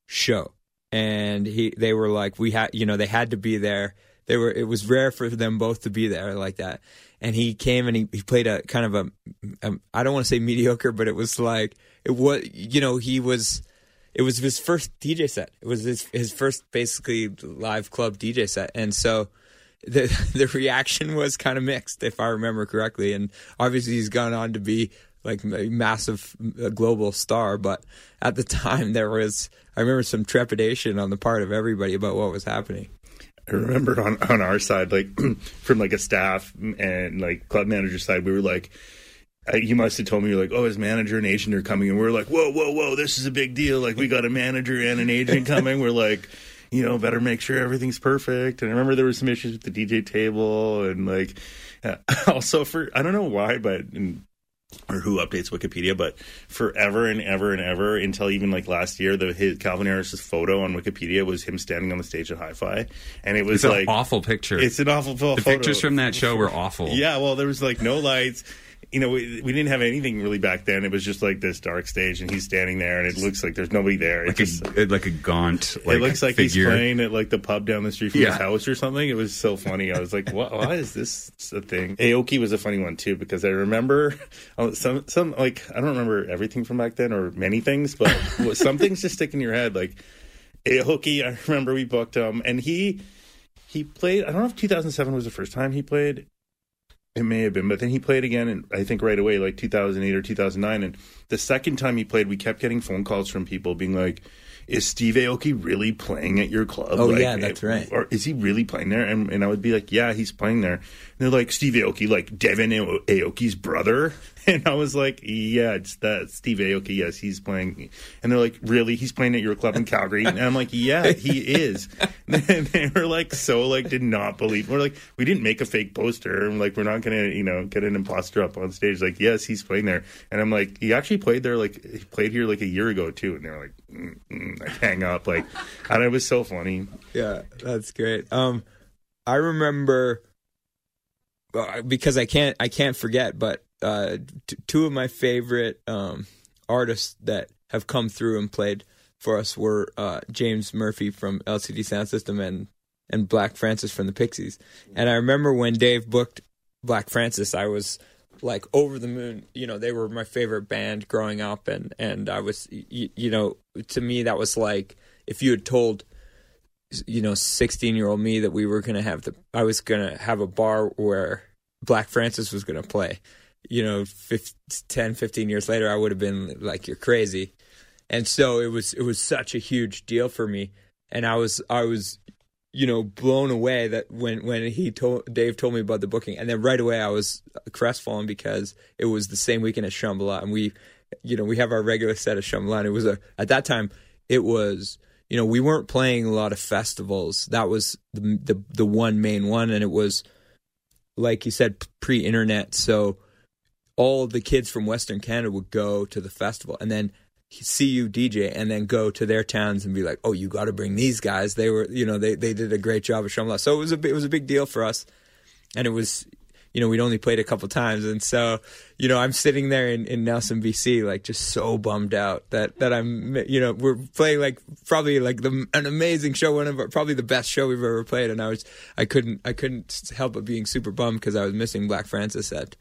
show." And he they were like, "We had, you know, they had to be there. They were. It was rare for them both to be there like that." And he came and he, he played a kind of a, a I don't want to say mediocre, but it was like it was, you know, he was it was his first DJ set. It was his his first basically live club DJ set, and so the the reaction was kind of mixed, if I remember correctly. And obviously, he's gone on to be like a massive global star, but at the time there was I remember some trepidation on the part of everybody about what was happening. I remember on, on our side, like from like a staff and like club manager side, we were like, uh, you must have told me you're like, oh, his manager and agent are coming, and we're like, whoa, whoa, whoa, this is a big deal. Like we got a manager and an agent coming. we're like, you know, better make sure everything's perfect. And I remember there was some issues with the DJ table, and like uh, also for I don't know why, but. Or who updates Wikipedia, but forever and ever and ever until even like last year, the his Calvin Harris's photo on Wikipedia was him standing on the stage at Hi-Fi, and it was It's like an awful picture. It's an awful photo. the pictures from that show were awful. Yeah, well, there was like no lights. You know, we, we didn't have anything really back then. It was just like this dark stage, and he's standing there, and it looks like there's nobody there. Like just, a like a gaunt. Like, it looks like figure. he's playing at like the pub down the street from Yeah. his house or something. It was so funny. I was like, "What? Why is this a thing?" Aoki was a funny one too because I remember oh, some some like I don't remember everything from back then or many things, but some things just stick in your head. Like Aoki, I remember we booked him, and he he played. I don't know if 2007 was the first time he played. It may have been, but then he played again, and I think right away, like 2008 or 2009. And the second time he played, we kept getting phone calls from people being like, "Is Steve Aoki really playing at your club? Oh, Like, yeah, that's right. Or is he really playing there?" And, and I would be like, "Yeah, he's playing there." They're like, "Steve Aoki, like Devin Ao- Aoki's brother?" And I was like, "Yeah, it's that Steve Aoki. Yes, he's playing." And they're like, "Really? He's playing at your club in Calgary?" And I'm like, "Yeah, he is." And they were like, so like, did not believe. We're like, we didn't make a fake poster. Like, we're not gonna, you know, get an imposter up on stage. Like, yes, he's playing there. And I'm like, he actually played there. Like, he played here like a year ago too. And they're like, mm, mm, like, hang up. Like, and it was so funny. Yeah, that's great. Um, I remember because I can't I can't forget, but uh, t- two of my favorite um, artists that have come through and played for us were uh, James Murphy from LCD Soundsystem and and Black Francis from the Pixies. And I remember when Dave booked Black Francis, I was like over the moon. You know, they were my favorite band growing up, and and I was, you, you know, to me that was like if you had told you know 16 year old me that we were gonna have the i was gonna have a bar where black francis was gonna play. You know 15, 10 15 years later i would have been like you're crazy. And so it was it was such a huge deal for me. And i was i was you know blown away that when when he told dave told me about the booking. And then right away i was uh, crestfallen because it was the same weekend as shambhala. And we you know we have our regular set of shambhala. And it was a at that time it was you know, we weren't playing a lot of festivals. That was the the, the one main one, and it was like you said, pre-internet. So all the kids from Western Canada would go to the festival, and then see you DJ, and then go to their towns and be like, "Oh, you got to bring these guys." They were, you know, they they did a great job of showing. So it was a it was a big deal for us, and it was you know, we'd only played a couple times. And so, you know, I'm sitting there in, in Nelson, BC, like just so bummed out that, that I'm, you know, we're playing like probably like the, an amazing show, one of our, probably the best show we've ever played. And I was, I couldn't, I couldn't help but being super bummed because I was missing Black Francis at,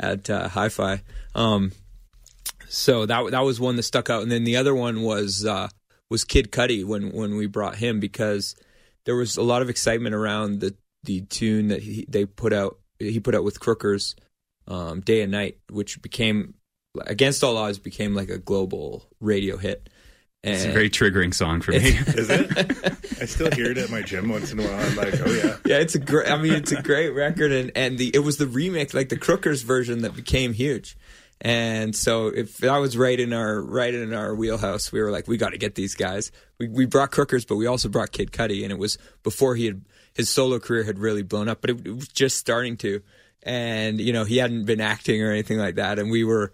at uh, Hi-Fi. Um, so that, that was one that stuck out. And then the other one was, uh, was Kid Cudi when, when we brought him because there was a lot of excitement around the, the tune that he, they put out he put out with Crookers, um, Day and Night, which became against all odds became like a global radio hit. And it's a very triggering song for me. Is it? I still hear it at my gym once in a while. I'm like, oh yeah, yeah. It's a great. I mean, it's a great record, and and the it was the remix, like the Crookers version, that became huge. And so if that was right in our right in our wheelhouse, we were like, we got to get these guys. We we brought Crookers, but we also brought Kid Cudi, and it was before he had his solo career had really blown up, but it, it was just starting to. And you know, he hadn't been acting or anything like that, and we were.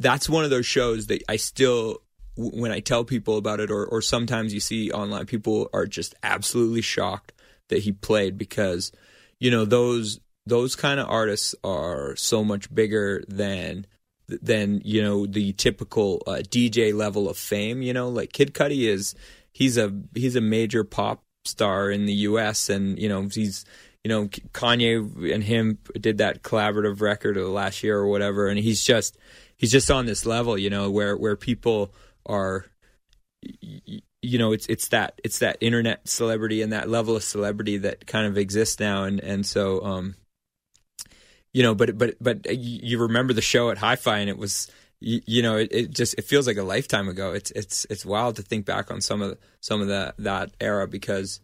That's one of those shows that I still when I tell people about it, or, or sometimes you see online, people are just absolutely shocked that he played because, you know, those those kind of artists are so much bigger than than you know the typical uh, DJ level of fame. You know, like Kid Cudi is he's a he's a major pop star in the U.S. and you know he's you know Kanye and him did that collaborative record of last year or whatever, and he's just he's just on this level, you know, where where people are you know it's it's that it's that internet celebrity and that level of celebrity that kind of exists now and and so um you know but but but you remember the show at hi-fi and it was you, you know, it, it, just it feels like a lifetime ago. It's it's it's wild to think back on some of some of that that era because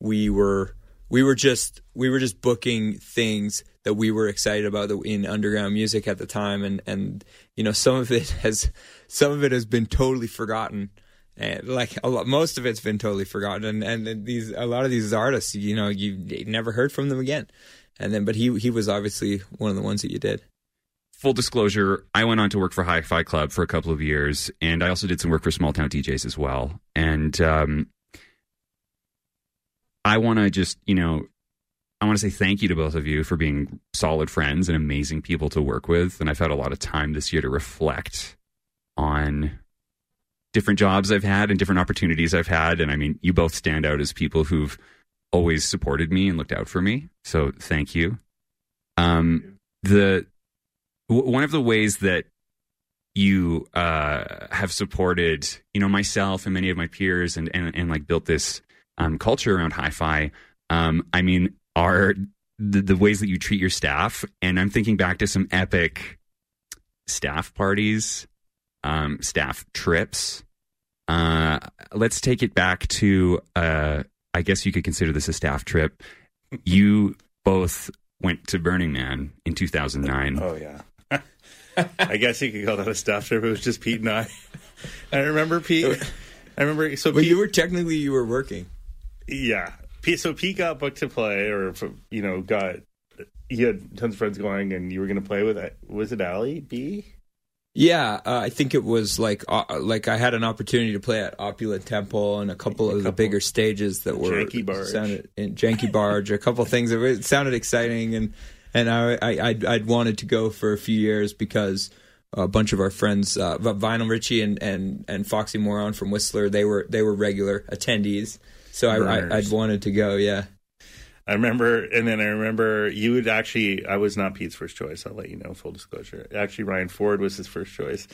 we were we were just we were just booking things that we were excited about in underground music at the time, and and you know some of it has some of it has been totally forgotten. And like a lot, most of it's been totally forgotten, and, and these a lot of these artists, you know, you never heard from them again. And then, but he he was obviously one of the ones that you did full disclosure, I went on to work for Hi Fi Club for a couple of years, and I also did some work for Small Town DJs as well. And um, I want to just, you know, I want to say thank you to both of you for being solid friends and amazing people to work with. And I've had a lot of time this year to reflect on different jobs I've had and different opportunities I've had. And I mean, you both stand out as people who've always supported me and looked out for me. So thank you. Um, the one of the ways that you uh, have supported, you know, myself and many of my peers, and and, and like built this um, culture around hi-fi. Um, I mean, are the, the ways that you treat your staff, and I'm thinking back to some epic staff parties, um, staff trips. Uh, let's take it back to, uh, I guess you could consider this a staff trip. You both went to Burning Man in 2009. Oh yeah. I guess you could call that a staff trip. It was just Pete and I. I remember Pete. I remember. So, but Pete, you were technically you were working. Yeah. Pete, so Pete got booked to play, or you know, got he had tons of friends going, and you were going to play with it. Was it Ali B? Yeah, uh, I think it was like uh, like I had an opportunity to play at Opulent Temple and a couple a of couple, the bigger stages that were Janky Barge, sounded Janky Barge, a couple things that it sounded exciting and and I, I I'd, I'd, wanted to go for a few years because a bunch of our friends, uh, Vinyl Richie and, and and Foxy Moron from Whistler, they were they were regular attendees. So I, I I'd wanted to go. Yeah. I remember, and then I remember you would actually. I was not Pete's first choice. I'll let you know. Full disclosure. Actually, Ryan Ford was his first choice,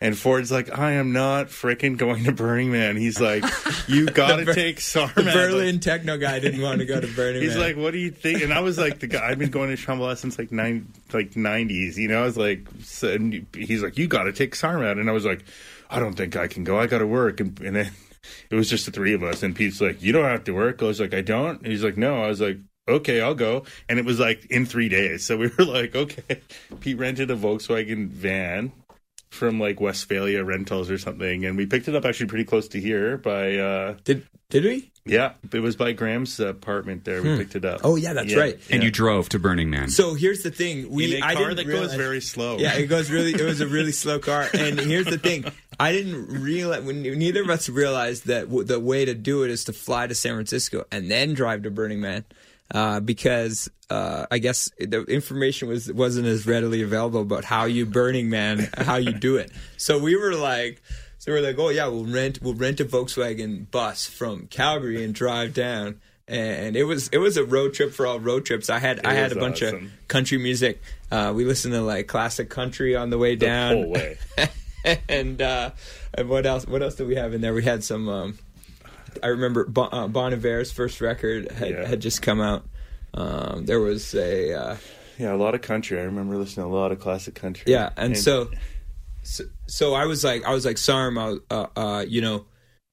and Ford's like, I am not freaking going to Burning Man. He's like, you got to take Sarmad. The Berlin techno guy didn't want to go to Burning He's Man. like, what do you think? And I was like, the guy I've been going to Shambhala since like nine, like nineties. You know, I was like, so, he's like, you got to take Sarmad, and I was like, I don't think I can go. I got to work, and, and then it was just the three of us. And Pete's like, you don't have to work. I was like, I don't. And he's like, no. I was like, okay, I'll go. And it was like in three days. So we were like, okay. Pete rented a Volkswagen van from like Westfalia Rentals or something, and we picked it up actually pretty close to here by. uh Did did we? Yeah, it was by Graham's apartment there. We picked it up. Oh, yeah, that's right. And yeah. you drove to Burning Man. So here's the thing. We in a I car didn't that realize, goes very slow. Yeah, it goes really. It was a really slow car. And here's the thing. I didn't realize. When neither of us realized that w- the way to do it is to fly to San Francisco and then drive to Burning Man, uh, because uh, I guess the information was wasn't as readily available about how you Burning Man, how you do it. So we were like. So we're like, oh yeah, we'll rent we'll rent a Volkswagen bus from Calgary and drive down. And it was it was a road trip for all road trips. I had I had a bunch of country music. Uh, we listened to like classic country on the way the down. whole way. and uh, and what else? What else did we have in there? We had some. Um, I remember bon, uh, Bon Iver's first record had, Yeah. had just come out. Um, there was a uh, Yeah, a lot of country. I remember listening to a lot of classic country. yeah, and, so, so so I was like I was like Sarm, uh, uh, you know,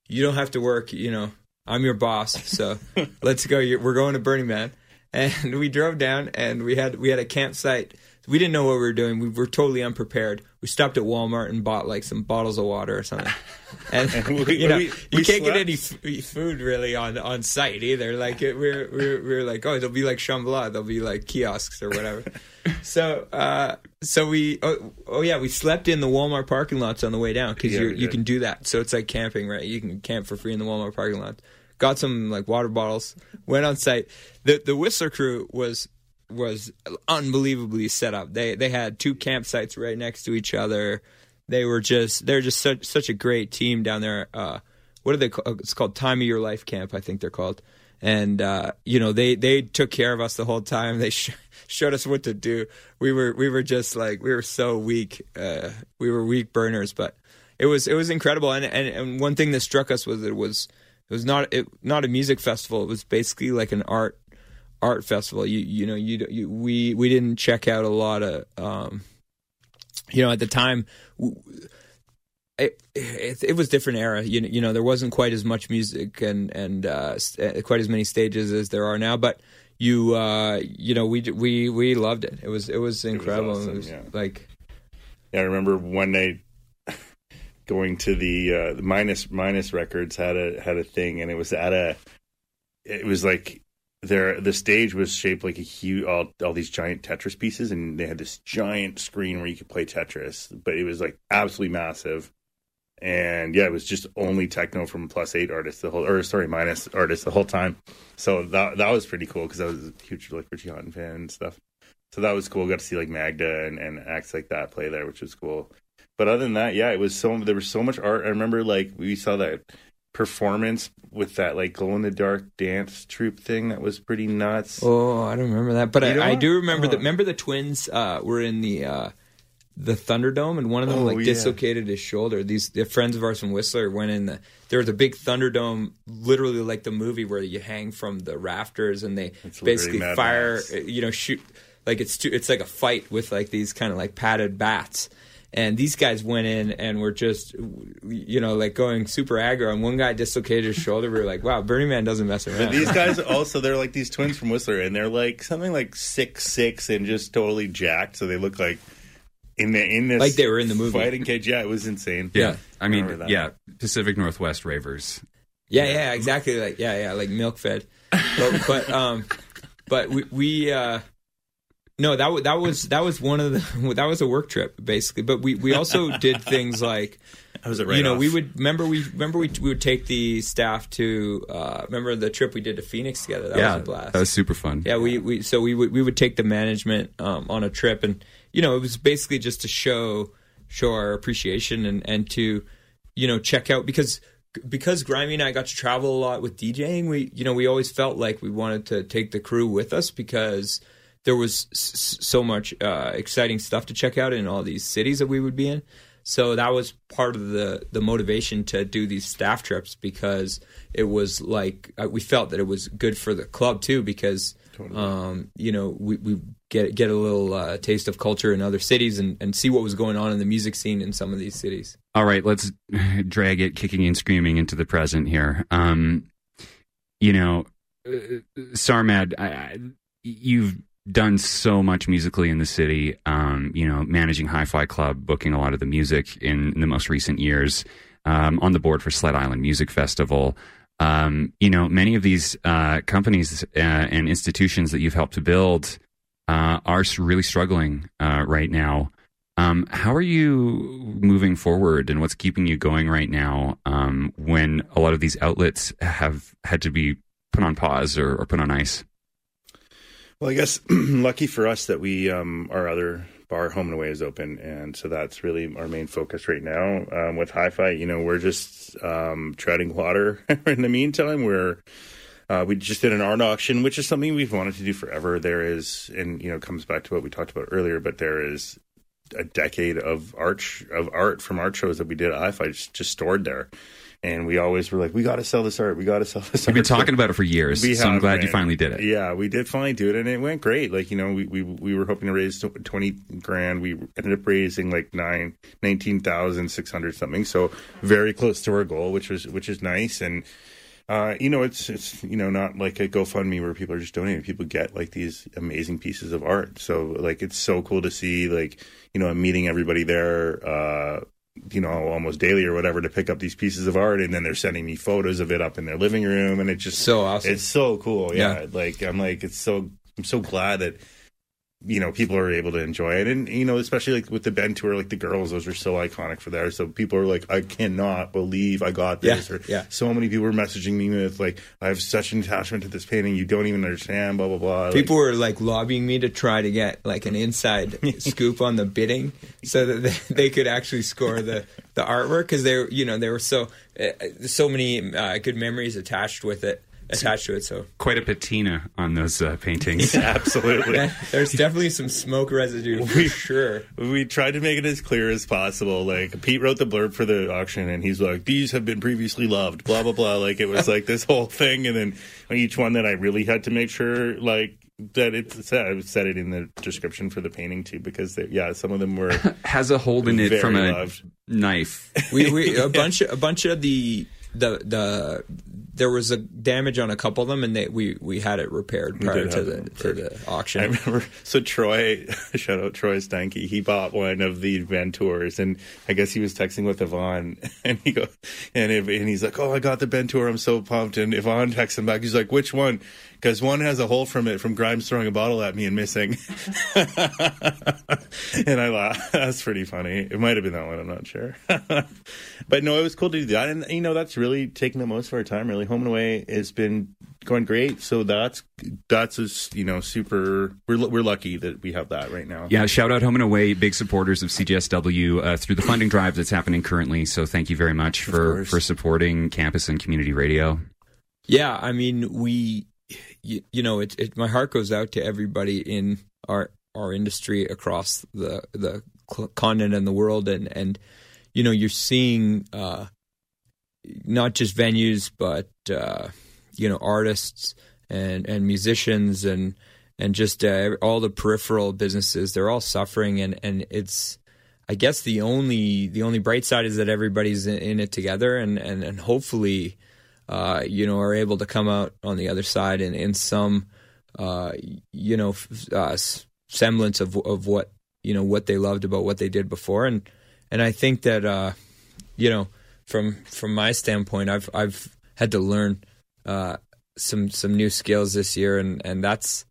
you don't have to work. You know, I'm your boss, so let's go. You're, we're going to Burning Man, and we drove down, and we had we had a campsite. We didn't know what we were doing. We were totally unprepared. We stopped at Walmart and bought like some bottles of water or something. And, And we- you know, we- you can't get any f- food really on on site either. Like it, we're we're we're like, oh, there'll be like Shambhala, there'll be like kiosks or whatever. so uh, so we oh, oh yeah, we slept in the Walmart parking lots on the way down because Yeah, you we can do that. So it's like camping, right? You can camp for free in the Walmart parking lot. Got some like water bottles. Went on site. The the Whistler crew was was unbelievably set up. They they had two campsites right next to each other. They were just they're just such such a great team down there. Uh, what are they? Called? It's called Time of Your Life Camp, I think they're called. And uh, you know they they took care of us the whole time. They sh- showed us what to do. We were we were just like we were so weak. Uh, we were weak burners, but it was it was incredible. And, and and one thing that struck us was it was it was not it, not a music festival. It was basically like an art art festival. You you know you, you we we didn't check out a lot of um, you know at the time. w- It, it, it was different era. You know, you know there wasn't quite as much music and and uh, st- quite as many stages as there are now. But you uh, you know we we we loved it. It was it was incredible. awesome, it was yeah. like Yeah, I remember one night going to the uh, the minus minus records had a had a thing, and it was at a. It was like there the stage was shaped like a huge all all these giant Tetris pieces, and they had this giant screen where you could play Tetris, but it was like absolutely massive. And yeah, it was just only techno from plus eight artists the whole, or sorry, minus artists the whole time. So that that was pretty cool because I was a huge like Richie Hawtin fan and stuff. So that was cool. Got to see like Magda and, and acts like that play there, which was cool. But other than that, yeah, it was so there was so much art. I remember like we saw that performance with that like glow in the dark dance troupe thing that was pretty nuts. Oh, I don't remember that, but I, I do remember that. Oh. Remember the twins uh, were in the uh, the Thunderdome, and one of them Oh, like yeah. dislocated his shoulder. These the friends of ours from Whistler went in the. There was a big Thunderdome, literally like the movie where you hang from the rafters, and they It's basically fire. You know, shoot like it's too, it's like a fight with like these kind of like padded bats. And these guys went in and were just, you know, like going super aggro. And one guy dislocated his shoulder. We were like, "Wow, Burning Man doesn't mess around." But these guys also they're like these twins from Whistler, and they're like something like six six and just totally jacked. So they look like in the in this Like they were in the movie. fighting cage. Yeah, it was insane. Yeah. I mean, remember that. yeah, Pacific Northwest ravers. Yeah, yeah, exactly. Like yeah, yeah, like milk fed. But, but um, but we we uh, no that was that was that was one of the that was a work trip basically. But we we also did things like I was it right you know off. we would remember we remember we we would take the staff to uh remember the trip we did to Phoenix together. That yeah, was a blast. that was super fun. Yeah, we, we so we would we would take the management um, on a trip, and you know it was basically just to show show our appreciation and and to you know check out because because Grimy and I got to travel a lot with DJing. We you know we always felt like we wanted to take the crew with us because there was s- s- so much uh, exciting stuff to check out in all these cities that we would be in. So that was part of the the motivation to do these staff trips because it was like uh, we felt that it was good for the club too because um, you know we, we get get a little uh, taste of culture in other cities and, and see what was going on in the music scene in some of these cities. All right, let's drag it kicking and screaming into the present here. Um, you know, uh, Sarmad, I, I, you've done so much musically in the city. Um, you know, managing Hi-Fi Club, booking a lot of the music in, in the most recent years. Um, on the board for Sled Island Music Festival. Um, you know, many of these uh, companies uh, and institutions that you've helped to build uh, are really struggling uh, right now. Um, how are you moving forward, and what's keeping you going right now um, when a lot of these outlets have had to be put on pause or, or put on ice? Well, I guess lucky for us that we um, our other bar home and away is open, and so that's really our main focus right now. Um, with Hi-Fi, you know, we're just um, treading water. in the meantime, we're uh, we just did an art auction, which is something we've wanted to do forever. There is, and you know, comes back to what we talked about earlier, but there is a decade of art of art from art shows that we did at Hi-Fi just, just stored there. And we always were like, we got to sell this art. We got to sell this art. We've been talking about it for years, we so I'm glad you finally did it. Yeah, we did finally do it, and it went great. Like you know, we we, we were hoping to raise twenty grand. We ended up raising like nine nineteen thousand six hundred something. So very close to our goal, which was which is nice. And uh, you know, it's it's you know not like a GoFundMe where people are just donating. People get like these amazing pieces of art. So like it's so cool to see. Like you know, I'm meeting everybody there. Uh, you know, almost daily or whatever to pick up these pieces of art, and then they're sending me photos of it up in their living room, and it's just So awesome. it's so cool. Yeah. Yeah. Like I'm like it's so I'm so glad that you know people are able to enjoy it. And you know especially like with the Ben tour like the girls those are so iconic for there so people are like I cannot believe I got this. Yeah, or yeah. so many people were messaging me with like I have such an attachment to this painting. You don't even understand blah blah blah. Like, People were like lobbying me to try to get like an inside scoop on the bidding, so that they, they could actually score the the artwork because they you know they were so uh, so many uh, good memories attached with it attached to it. So Quite a patina on those uh, paintings. absolutely there's definitely some smoke residue for sure. we tried to make it as clear as possible. Like Pete wrote the blurb for the auction, and he's like, "These have been previously loved." Blah blah blah. Like it was like this whole thing, and then each one that I really had to make sure like that it said I said it in the description for the painting too, because they, yeah, some of them were Has a hole in it Very from a loved. knife. we, we a bunch of, a bunch of the the the there was a damage on a couple of them and they we we had it repaired prior to the to the auction. I remember. So Troy, shout out Troy Stanky. He bought one of the Ventures, and I guess he was texting with Yvonne, and he go, and if, and he's like, "Oh, I got the Ventura. I'm so pumped." And Yvonne texts him back. He's like, "Which one?" Because one has a hole from it from Grimes throwing a bottle at me and missing. and I laugh. That's pretty funny. It might have been that one. I'm not sure. but no, it was cool to do that, and you know that's really taking the most of our time. Really, home and away has been going great. So that's that's just you know super. We're we're lucky that we have that right now. Yeah, shout out Home and Away, big supporters of CJSW uh, through the funding drive that's happening currently. So thank you very much for, course. for supporting campus and community radio. Yeah, I mean, we, you, you know, it, it. My heart goes out to everybody in our our industry across the the continent and the world, and and you know, you're seeing uh, not just venues, but uh, you know, artists and and musicians and and just uh, all the peripheral businesses. They're all suffering, and and it's. I guess the only the only bright side is that everybody's in, it together, and and and hopefully, uh, you know, are able to come out on the other side in in some, uh, you know, uh, semblance of of what you know what they loved about what they did before, and and I think that uh, you know, from from my standpoint, I've I've had to learn uh, some some new skills this year, and and that's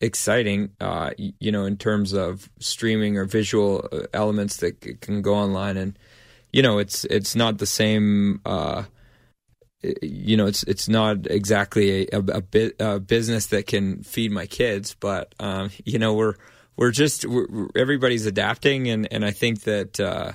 exciting, uh, you know, in terms of streaming or visual uh, elements that can go online, and you know, it's it's not the same. Uh, you know, it's it's not exactly a, a, a, business that can feed my kids, but um, you know, we're we're just we're, everybody's adapting, and and I think that.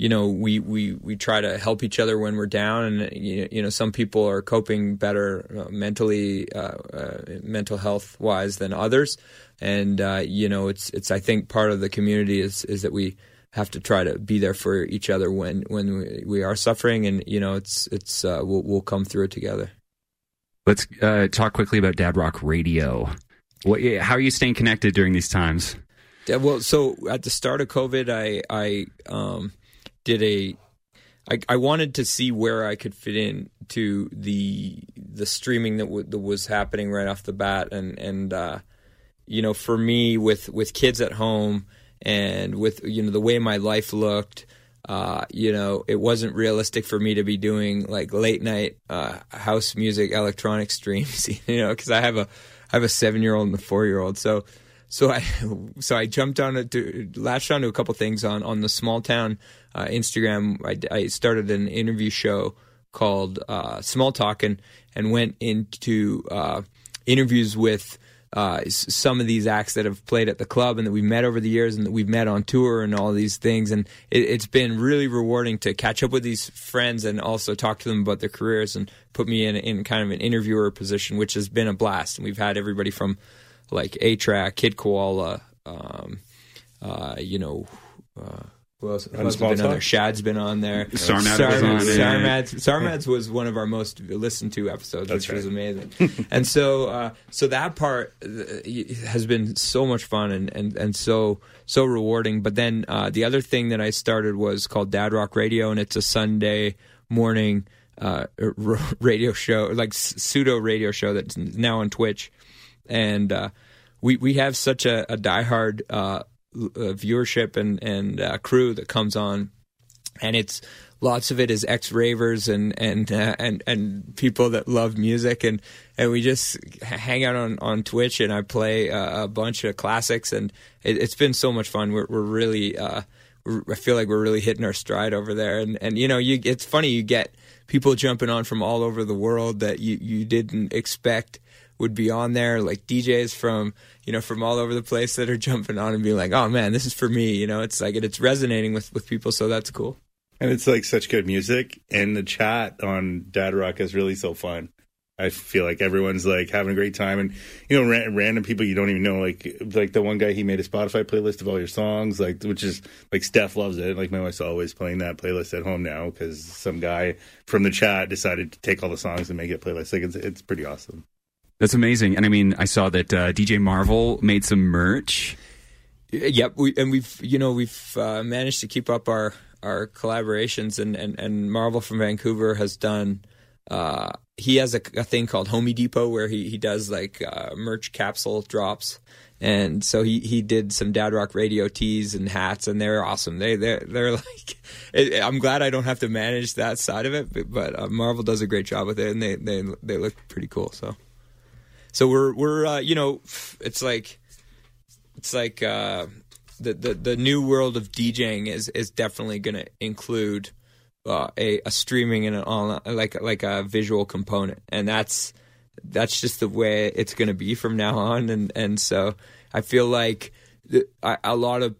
You know we, we we try to help each other when we're down and you you know some people are coping better uh, mentally uh, uh, mental health wise than others and uh, you know it's it's I think part of the community is is that we have to try to be there for each other when when we, we are suffering and you know it's it's uh, we'll we'll come through it together Let's uh, talk quickly about Dad Rock Radio. What, how are you staying connected during these times? Yeah, well, so at the start of COVID, I I um, did a. I, I wanted to see where I could fit in to the the streaming that, w- that was happening right off the bat, and and uh, you know, for me with with kids at home and with you know the way my life looked, uh, you know, it wasn't realistic for me to be doing like late night uh, house music electronic streams, you know, because I have a I have a seven year old and a four year old, so so I so I jumped on it, to, latched onto a couple things on on the small town uh, Instagram. I, I started an interview show called uh, Small Talk and and went into uh, interviews with uh, some of these acts that have played at the club and that we've met over the years and that we've met on tour and all these things. And it, has been really rewarding to catch up with these friends and also talk to them about their careers and put me in, in kind of an interviewer position, which has been a blast. And we've had everybody from like A-Trak, Kid Koala, um, uh, you know, uh, who else, who else has been on there? Shad's been on there. Sarmad Sar- was on. Sarmad's, Sarmad's was one of our most listened to episodes, That's which was amazing. and so, uh, so that part uh, has been so much fun and, and, and so so rewarding. But then uh, the other thing that I started was called Dad Rock Radio, and it's a Sunday morning uh, radio show, like pseudo radio show that's now on Twitch, and uh, we we have such a, a diehard uh, viewership and and uh, crew that comes on, and it's lots of it is ex ravers and and uh, and and people that love music and and we just hang out on on Twitch and I play uh, a bunch of classics and it, it's been so much fun. We're we're really. Uh, I feel like we're really hitting our stride over there, and and you know, you it's funny you get people jumping on from all over the world that you you didn't expect would be on there, like DJs from you know from all over the place that are jumping on and being like, oh man, this is for me. You know, it's like it's resonating with with people, so that's cool. And it's like such good music, and the chat on Dad Rock is really so fun. I feel like everyone's like having a great time, and you know, ran- random people you don't even know, like like the one guy he made a Spotify playlist of all your songs, like which is like Steph loves it. Like my wife's always playing that playlist at home now because some guy from the chat decided to take all the songs and make it a playlist. Like it's it's pretty awesome. That's amazing. And I mean, I saw that uh, DJ Marvel made some merch. Yep, we, and we've you know we've uh, managed to keep up our our collaborations, and and and Marvel from Vancouver has done. Uh, he has a, a thing called Homie Depot where he he does like uh, merch capsule drops, and so he he did some Dad Rock Radio tees and hats, and they're awesome. They they they're like, it, I'm glad I don't have to manage that side of it, but, but uh, Marvel does a great job with it, and they they they look pretty cool. So, so we're we're uh, you know, it's like it's like uh, the, the the new world of DJing is is definitely going to include uh, a, a streaming and an online like like a visual component, and that's that's just the way it's going to be from now on. And and so I feel like a lot of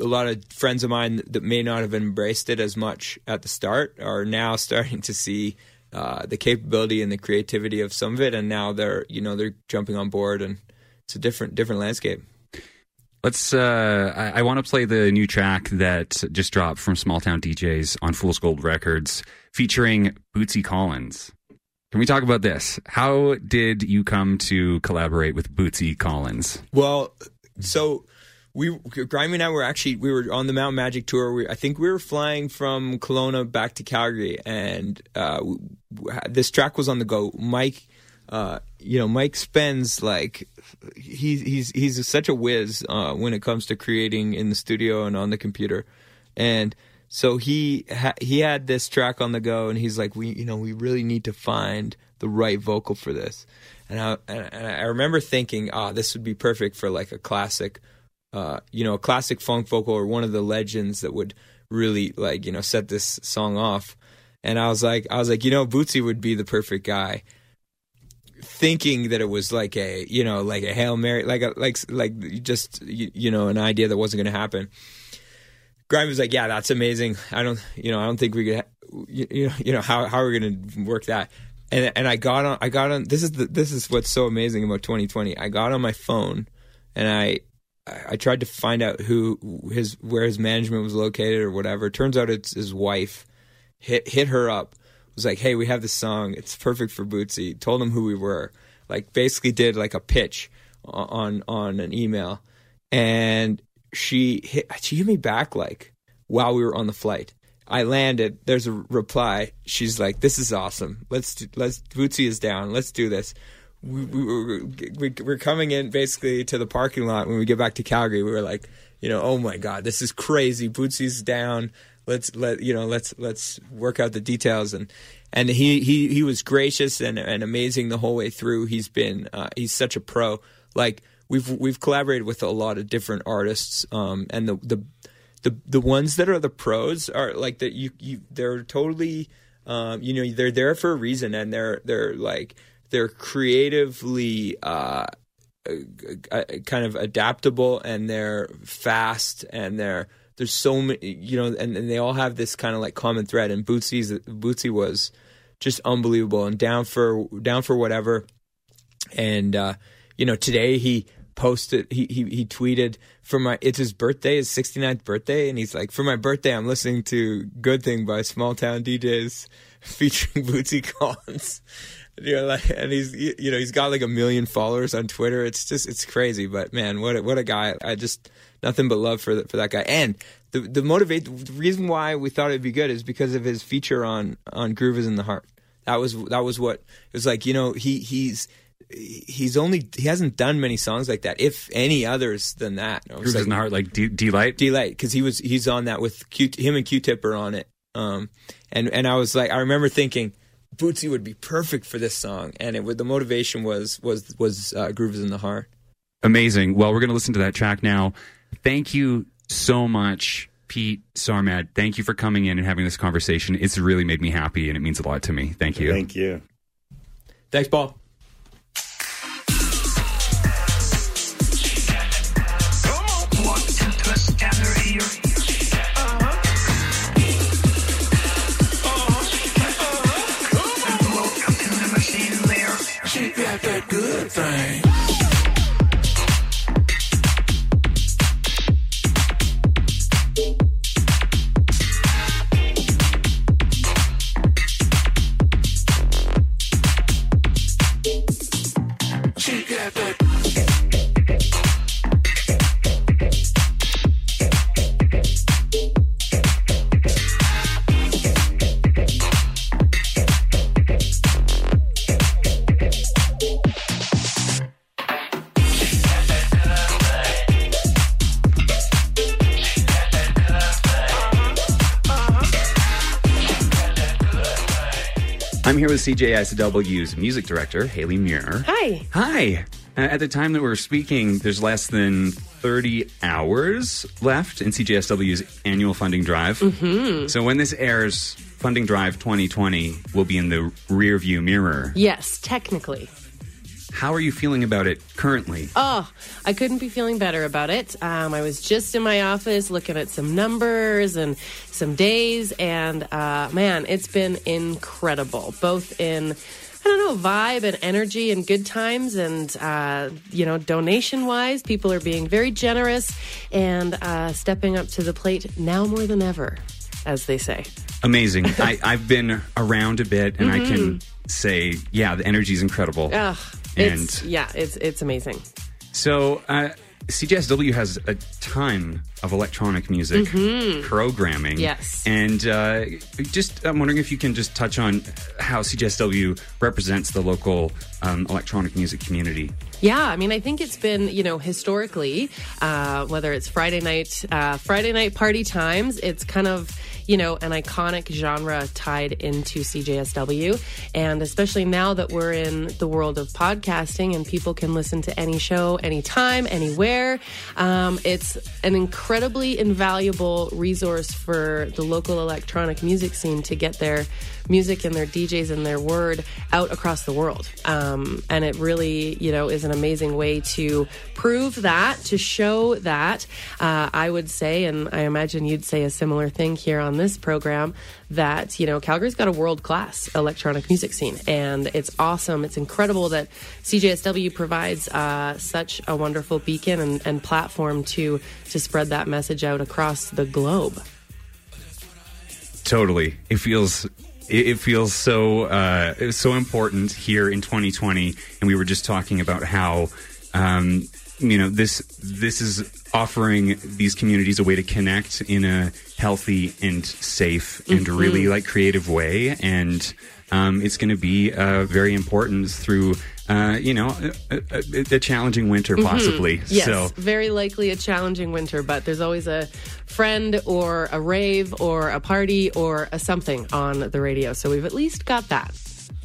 a lot of friends of mine that may not have embraced it as much at the start are now starting to see uh, the capability and the creativity of some of it, and now they're you know they're jumping on board, and it's a different different landscape. Let's. Uh, I, I want to play the new track that just dropped from Small Town DJs on Fool's Gold Records, featuring Bootsy Collins. Can we talk about this? How did you come to collaborate with Bootsy Collins? Well, so we Grimy and I were actually we were on the Mount Magic tour. We, I think we were flying from Kelowna back to Calgary, and uh, w- w- this track was on the go. Mike, uh, you know, Mike spends like he's he's he's such a whiz uh, when it comes to creating in the studio and on the computer, and so he ha- he had this track on the go, and he's like, we you know we really need to find the right vocal for this, and I and I remember thinking, ah, this would be perfect for like a classic, uh, you know, a classic funk vocal or one of the legends that would really like you know set this song off, and I was like, I was like, you know, Bootsy would be the perfect guy thinking that it was like a you know like a hail mary like a like like just you, you know an idea that wasn't going to happen. Grime was like yeah that's amazing. I don't you know i don't think we could you, you know you know how how are we going to work that? And and i got on i got on this is the this is what's so amazing about 2020 i got on my phone and i I tried to find out who his where his management was located or whatever. Turns out it's his wife. Hit hit her up. Was like, hey, we have this song. It's perfect for Bootsy. Told him who we were. Like basically did like a pitch on on an email, and she hit she hit me back like while we were on the flight. I landed. There's a reply. She's like, "This is awesome. Let's do, let's Bootsy is down. Let's do this." We, we, were, we we're coming in basically to the parking lot when we get back to Calgary. We were like, you know, oh my god, this is crazy. Bootsy's down. Let's let you know. Let's let's work out the details and. And he, he, he was gracious and, and amazing the whole way through. He's been uh, he's such a pro. Like we've we've collaborated with a lot of different artists, um, and the, the the the ones that are the pros are like that you you they're totally um, you know they're there for a reason and they're they're like they're creatively uh, kind of adaptable and they're fast and they're there's so many you know and, and they all have this kind of like common thread and Bootsy's Bootsy was just unbelievable and down for down for whatever. And uh, you know today he posted he, he he tweeted for my it's his birthday his 69th birthday and he's like for my birthday i'm listening to good thing by small town djs featuring bootsy collins you're like, and he's you know he's got like a million followers on twitter it's just it's crazy but man what a, what a guy i just nothing but love for the, for that guy and the the motivate the reason why we thought it'd be good is because of his feature on on groove is in the heart that was that was what it was like you know he he's he's only he hasn't done many songs like that, if any others than that. Grooves like, in the Heart, like D- Deee-Lite. Deee-Lite, because he was he's on that with Q, him and Q-Tip are on it. Um, and and I was like, I remember thinking. Bootsy would be perfect for this song, and it the motivation was was was uh, grooves in the heart. Amazing. Well, we're going to listen to that track now. Thank you so much, Pete Sarmad. Thank you for coming in and having this conversation. It's really made me happy, and it means a lot to me. Thank you. Thank you. Thanks, Paul. I'm here with CJSW's music director, Haley Muir. Hi. Hi. Uh, at the time that we're speaking, there's less than 30 hours left in CJSW's annual funding drive. Mm-hmm. So when this airs, Funding Drive 2020 will be in the rear view mirror. Yes, technically. How are you feeling about it currently? Oh, I couldn't be feeling better about it. Um, I was just in my office looking at some numbers and some days, and uh, man, it's been incredible, both in I don't know, vibe and energy and good times. And, uh, you know, donation wise, people are being very generous and uh, stepping up to the plate now more than ever, as they say. Amazing. I, I've been around a bit and I can say, yeah, the energy is incredible. Ugh, And- it's, yeah, it's, it's amazing. So, uh, CJSW has a ton of electronic music programming. Mm-hmm. Yes. And uh, just, I'm wondering if you can just touch on how CJSW represents the local um, electronic music community. Yeah, I mean, I think it's been, you know, historically, uh, whether it's Friday night, uh, Friday night party times, it's kind of, you know, an iconic genre tied into CJSW. And especially now that we're in the world of podcasting and people can listen to any show, anytime, anywhere, um, it's an incredibly invaluable resource for the local electronic music scene to get their music and their DJs and their word out across the world. Um, and it really, you know, is an amazing way to prove that, to show that. Uh, I would say, and I imagine you'd say a similar thing here on this program, that, you know, Calgary's got a world class electronic music scene. And it's awesome. It's incredible that CJSW provides uh, such a wonderful beacon and, and platform to, to spread that message out across the globe. Totally. It feels it it feels so uh, so important here in 2020, and we were just talking about how um, you know this this is offering these communities a way to connect in a healthy and safe and really like creative way, and um, it's going to be uh, very important through uh, you know, a, a, a challenging winter possibly. Mm-hmm. Yes, So very likely a challenging winter, but there's always a friend or a rave or a party or a something on the radio. So we've at least got that.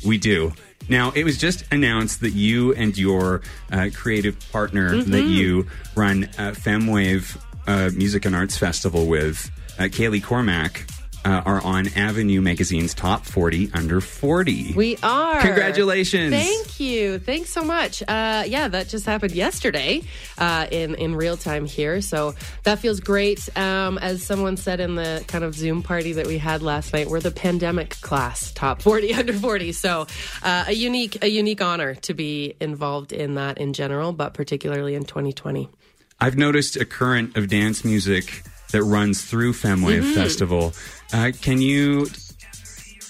we do. Now, it was just announced that you and your uh, creative partner Mm-hmm. that you run uh, Femwave uh, Music and Arts Festival with, uh, Kaylee Cormack, uh, are on Avenue Magazine's Top 40 Under 40. We are. Congratulations. Thank you. Thanks so much. Uh, yeah, that just happened yesterday uh, in, in real time here. So that feels great. Um, as someone said in the kind of Zoom party that we had last night, we're the pandemic class, top 40 under 40. So uh, a unique, a unique honor to be involved in that in general, but particularly in 2020. I've noticed a current of dance music that runs through Femwave Mm-hmm. Festival. Uh, can you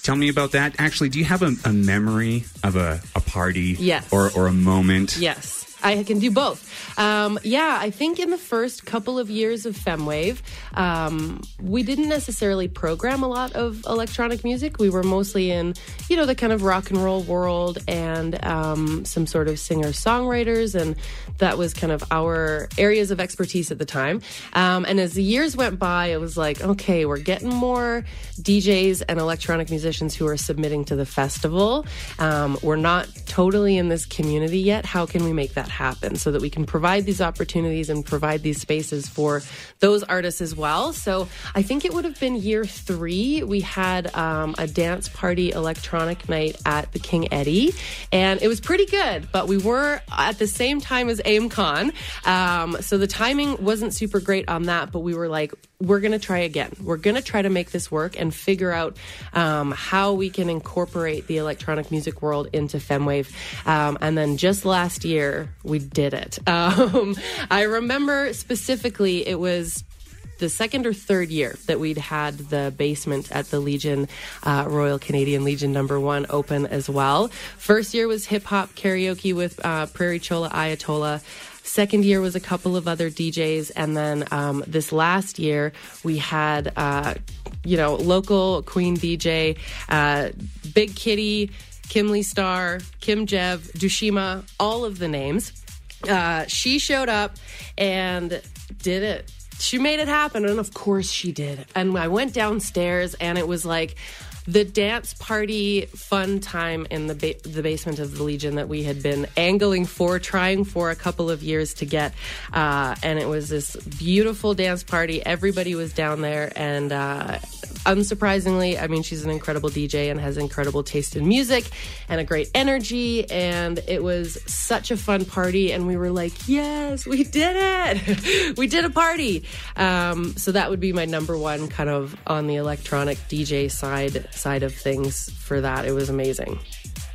tell me about that? Actually, do you have a, a memory of a, a party Yes. or, or a moment? Yes. I can do both. Um, yeah, I think in the first couple of years of Femwave, um, we didn't necessarily program a lot of electronic music. We were mostly in, you know, the kind of rock and roll world and um, some sort of singer songwriters, and that was kind of our areas of expertise at the time. Um, and as the years went by, it was like, okay, we're getting more DJs and electronic musicians who are submitting to the festival. Um, we're not totally in this community yet. How can we make that happen so that we can provide these opportunities and provide these spaces for those artists as well? So I think it would have been year three. We had um, a dance party electronic night at the King Eddie, and it was pretty good, but we were at the same time as AIMCon. Um, so the timing wasn't super great on that, but we were like, we're going to try again. We're going to try to make this work and figure out um, how we can incorporate the electronic music world into Femwave. Um, and then just last year, we did it. Um, I remember specifically, it was the second or third year that we'd had the basement at the Legion, uh, Royal Canadian Legion number one open as well. First year was hip hop karaoke with uh, Prairie Chola Ayatollah. Second year was a couple of other DJs, and then um, this last year we had, uh, you know, local Queen DJ, uh, Big Kitty, Kimley Star, Kim Jev, Dushima, all of the names. Uh, she showed up and did it. She made it happen, and of course she did. And I went downstairs, and it was like the dance party fun time in the ba- the basement of the Legion that we had been angling for, trying for a couple of years to get. Uh, and it was this beautiful dance party. Everybody was down there, and uh, unsurprisingly, I mean, she's an incredible DJ and has incredible taste in music and a great energy. And it was such a fun party. And we were like, yes, we did it. we did a party. Um, so that would be my number one kind of on the electronic DJ side side of things for that. It was amazing.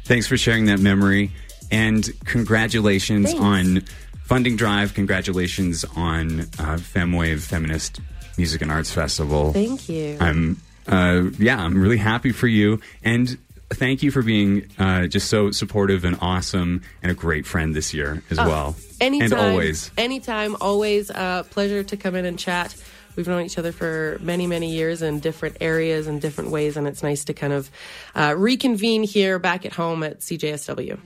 Thanks for sharing that memory. And congratulations Thanks. on Funding Drive. Congratulations on uh, Femwave Feminist Music and Arts Festival. Thank you. I'm, uh, yeah, I'm really happy for you. And thank you for being uh, just so supportive and awesome and a great friend this year as well. Oh, Anytime. And always. Anytime. Always a pleasure to come in and chat. We've known each other for many, many years in different areas and different ways, and it's nice to kind of uh, reconvene here back at home at CJSW.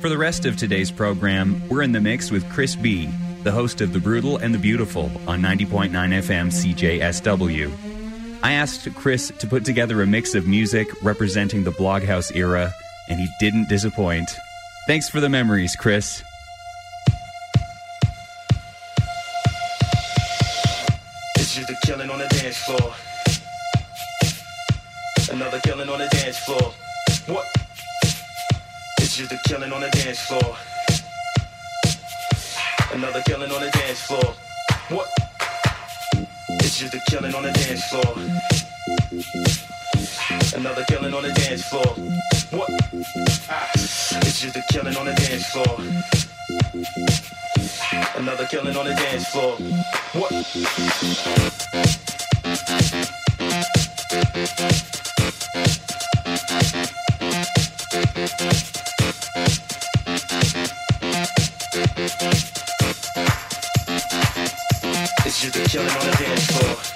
For the rest of today's program, we're in the mix with Chris B., the host of The Brutal and the Beautiful on 90.9 FM CJSW. I asked Chris to put together a mix of music representing the Bloghouse era, and he didn't disappoint. Thanks for the memories, Chris. Floor. Another killing on the dance floor. What? It's just a killing on the dance floor. Another killing on the dance floor. What? It's just a killing on the dance floor. Another killing on the dance floor. What? It's just a killing on the dance floor. Another killing on the dance floor. What? It's just a killing on the dance floor.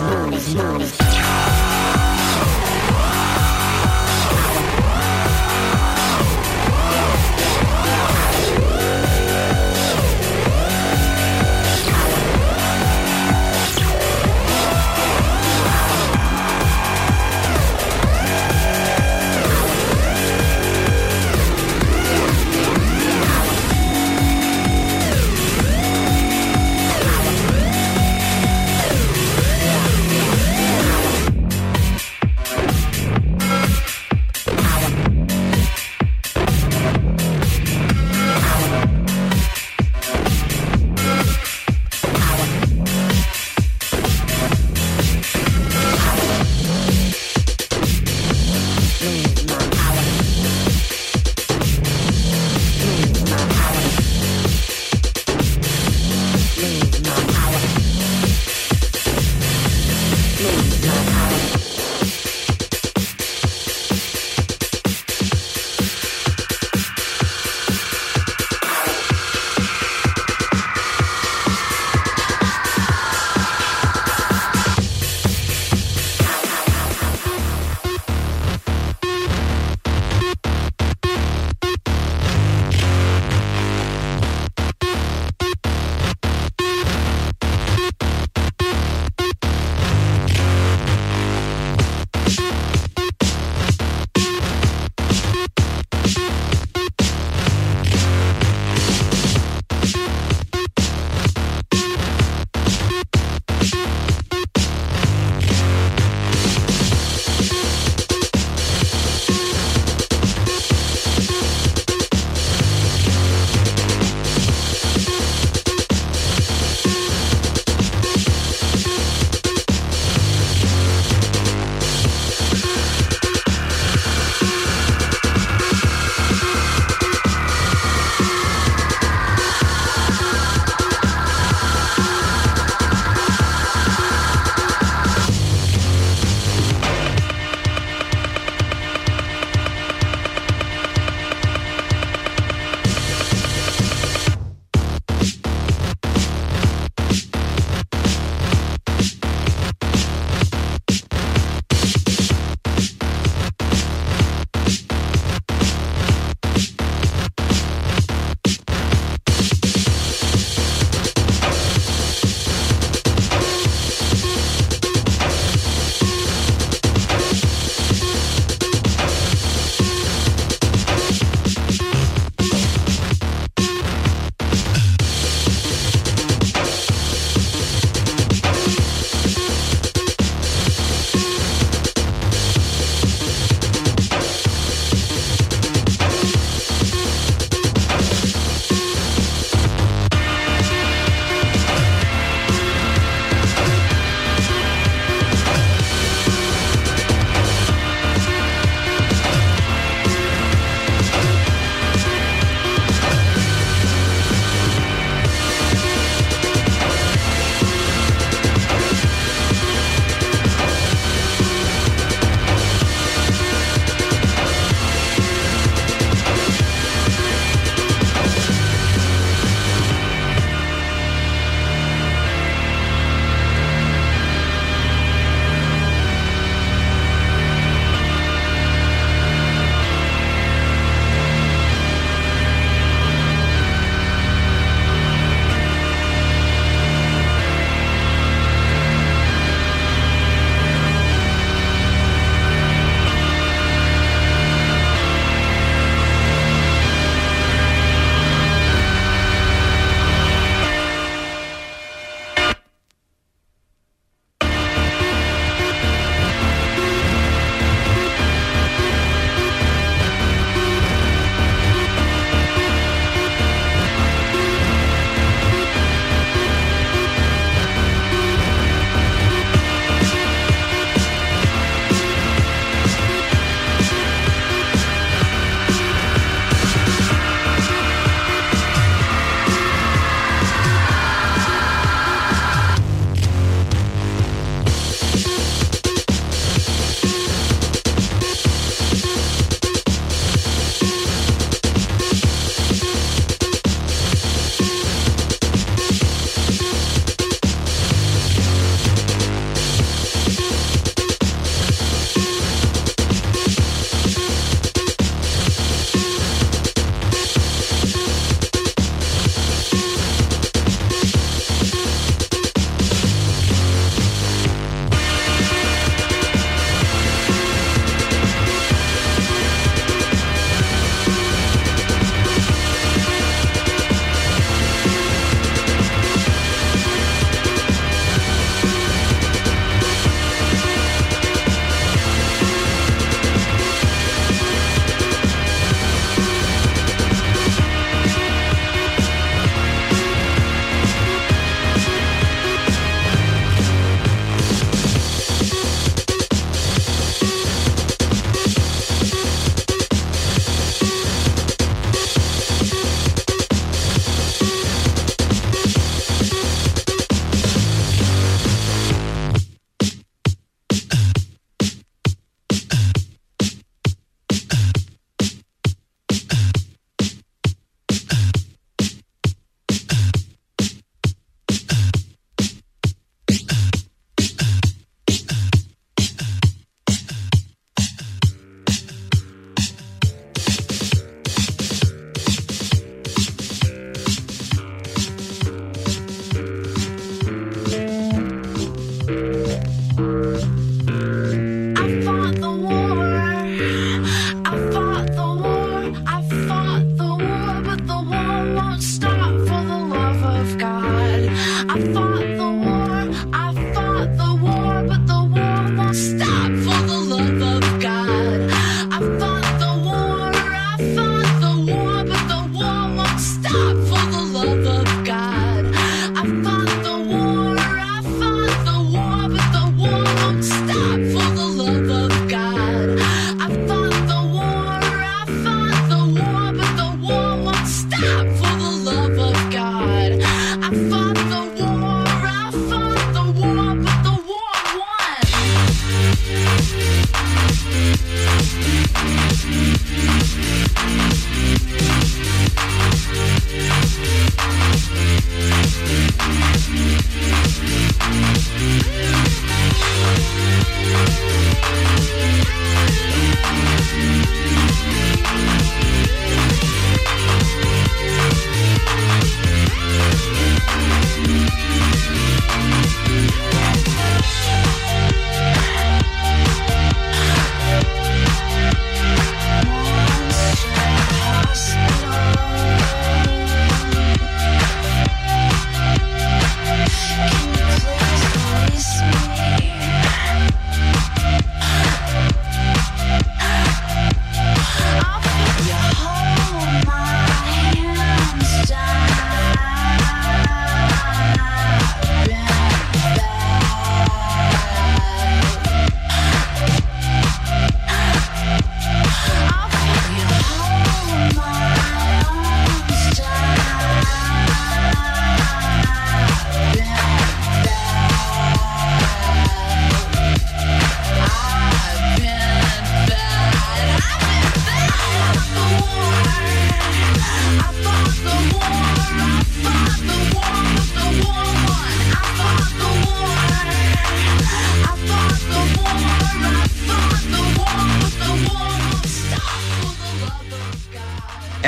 Move, move,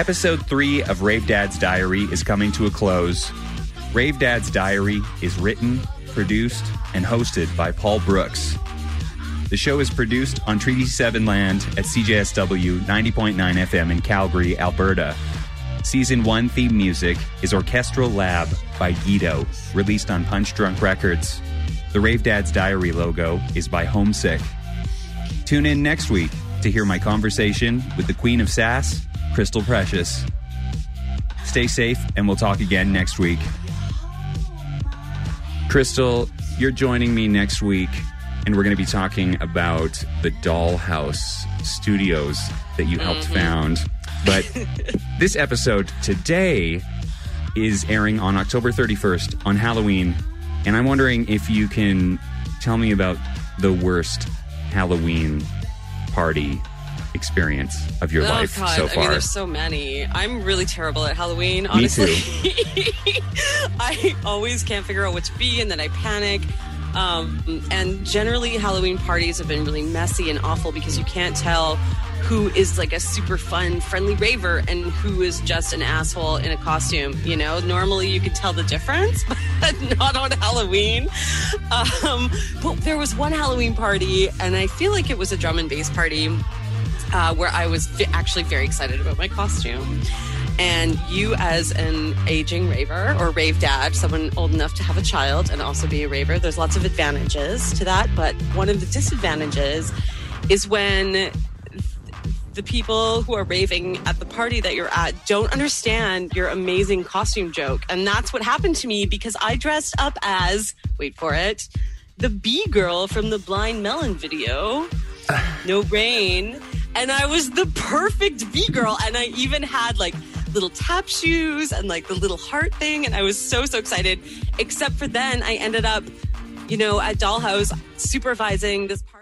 Episode 3 of Rave Dad's Diary is coming to a close. Rave Dad's Diary is written, produced, and hosted by Paul Brooks. The show is produced on Treaty 7 land at CJSW 90.9 FM in Calgary, Alberta. Season 1 theme music is Orchestral Lab by Guido, released on Punch Drunk Records. The Rave Dad's Diary logo is by Homesick. Tune in next week to hear my conversation with the Queen of Sass, Crystal Precious. Stay safe, and we'll talk again next week. Crystal, you're joining me next week, and we're going to be talking about the Dollhouse Studios that you helped mm-hmm. found. But this episode today is airing on October 31st on Halloween, and I'm wondering if you can tell me about the worst Halloween party experience of your oh life God! so I mean, far. there's so many. I'm really terrible at Halloween. Honestly, I always can't figure out what to be, and then I panic. Um, and generally, Halloween parties have been really messy and awful because you can't tell who is like a super fun, friendly raver and who is just an asshole in a costume. You know, normally you can tell the difference, but not on Halloween. Um, but there was one Halloween party, and I feel like it was a drum and bass party uh, where I was actually very excited about my costume. And you, as an aging raver or rave dad, someone old enough to have a child and also be a raver, there's lots of advantages to that. But one of the disadvantages is when the people who are raving at the party that you're at don't understand your amazing costume joke. And that's what happened to me because I dressed up as, wait for it, the bee girl from the Blind Melon video. No rain. And I was the perfect bee girl. And I even had like little tap shoes and like the little heart thing. And I was so, so excited. Except for then I ended up, you know, at Dollhouse supervising this party.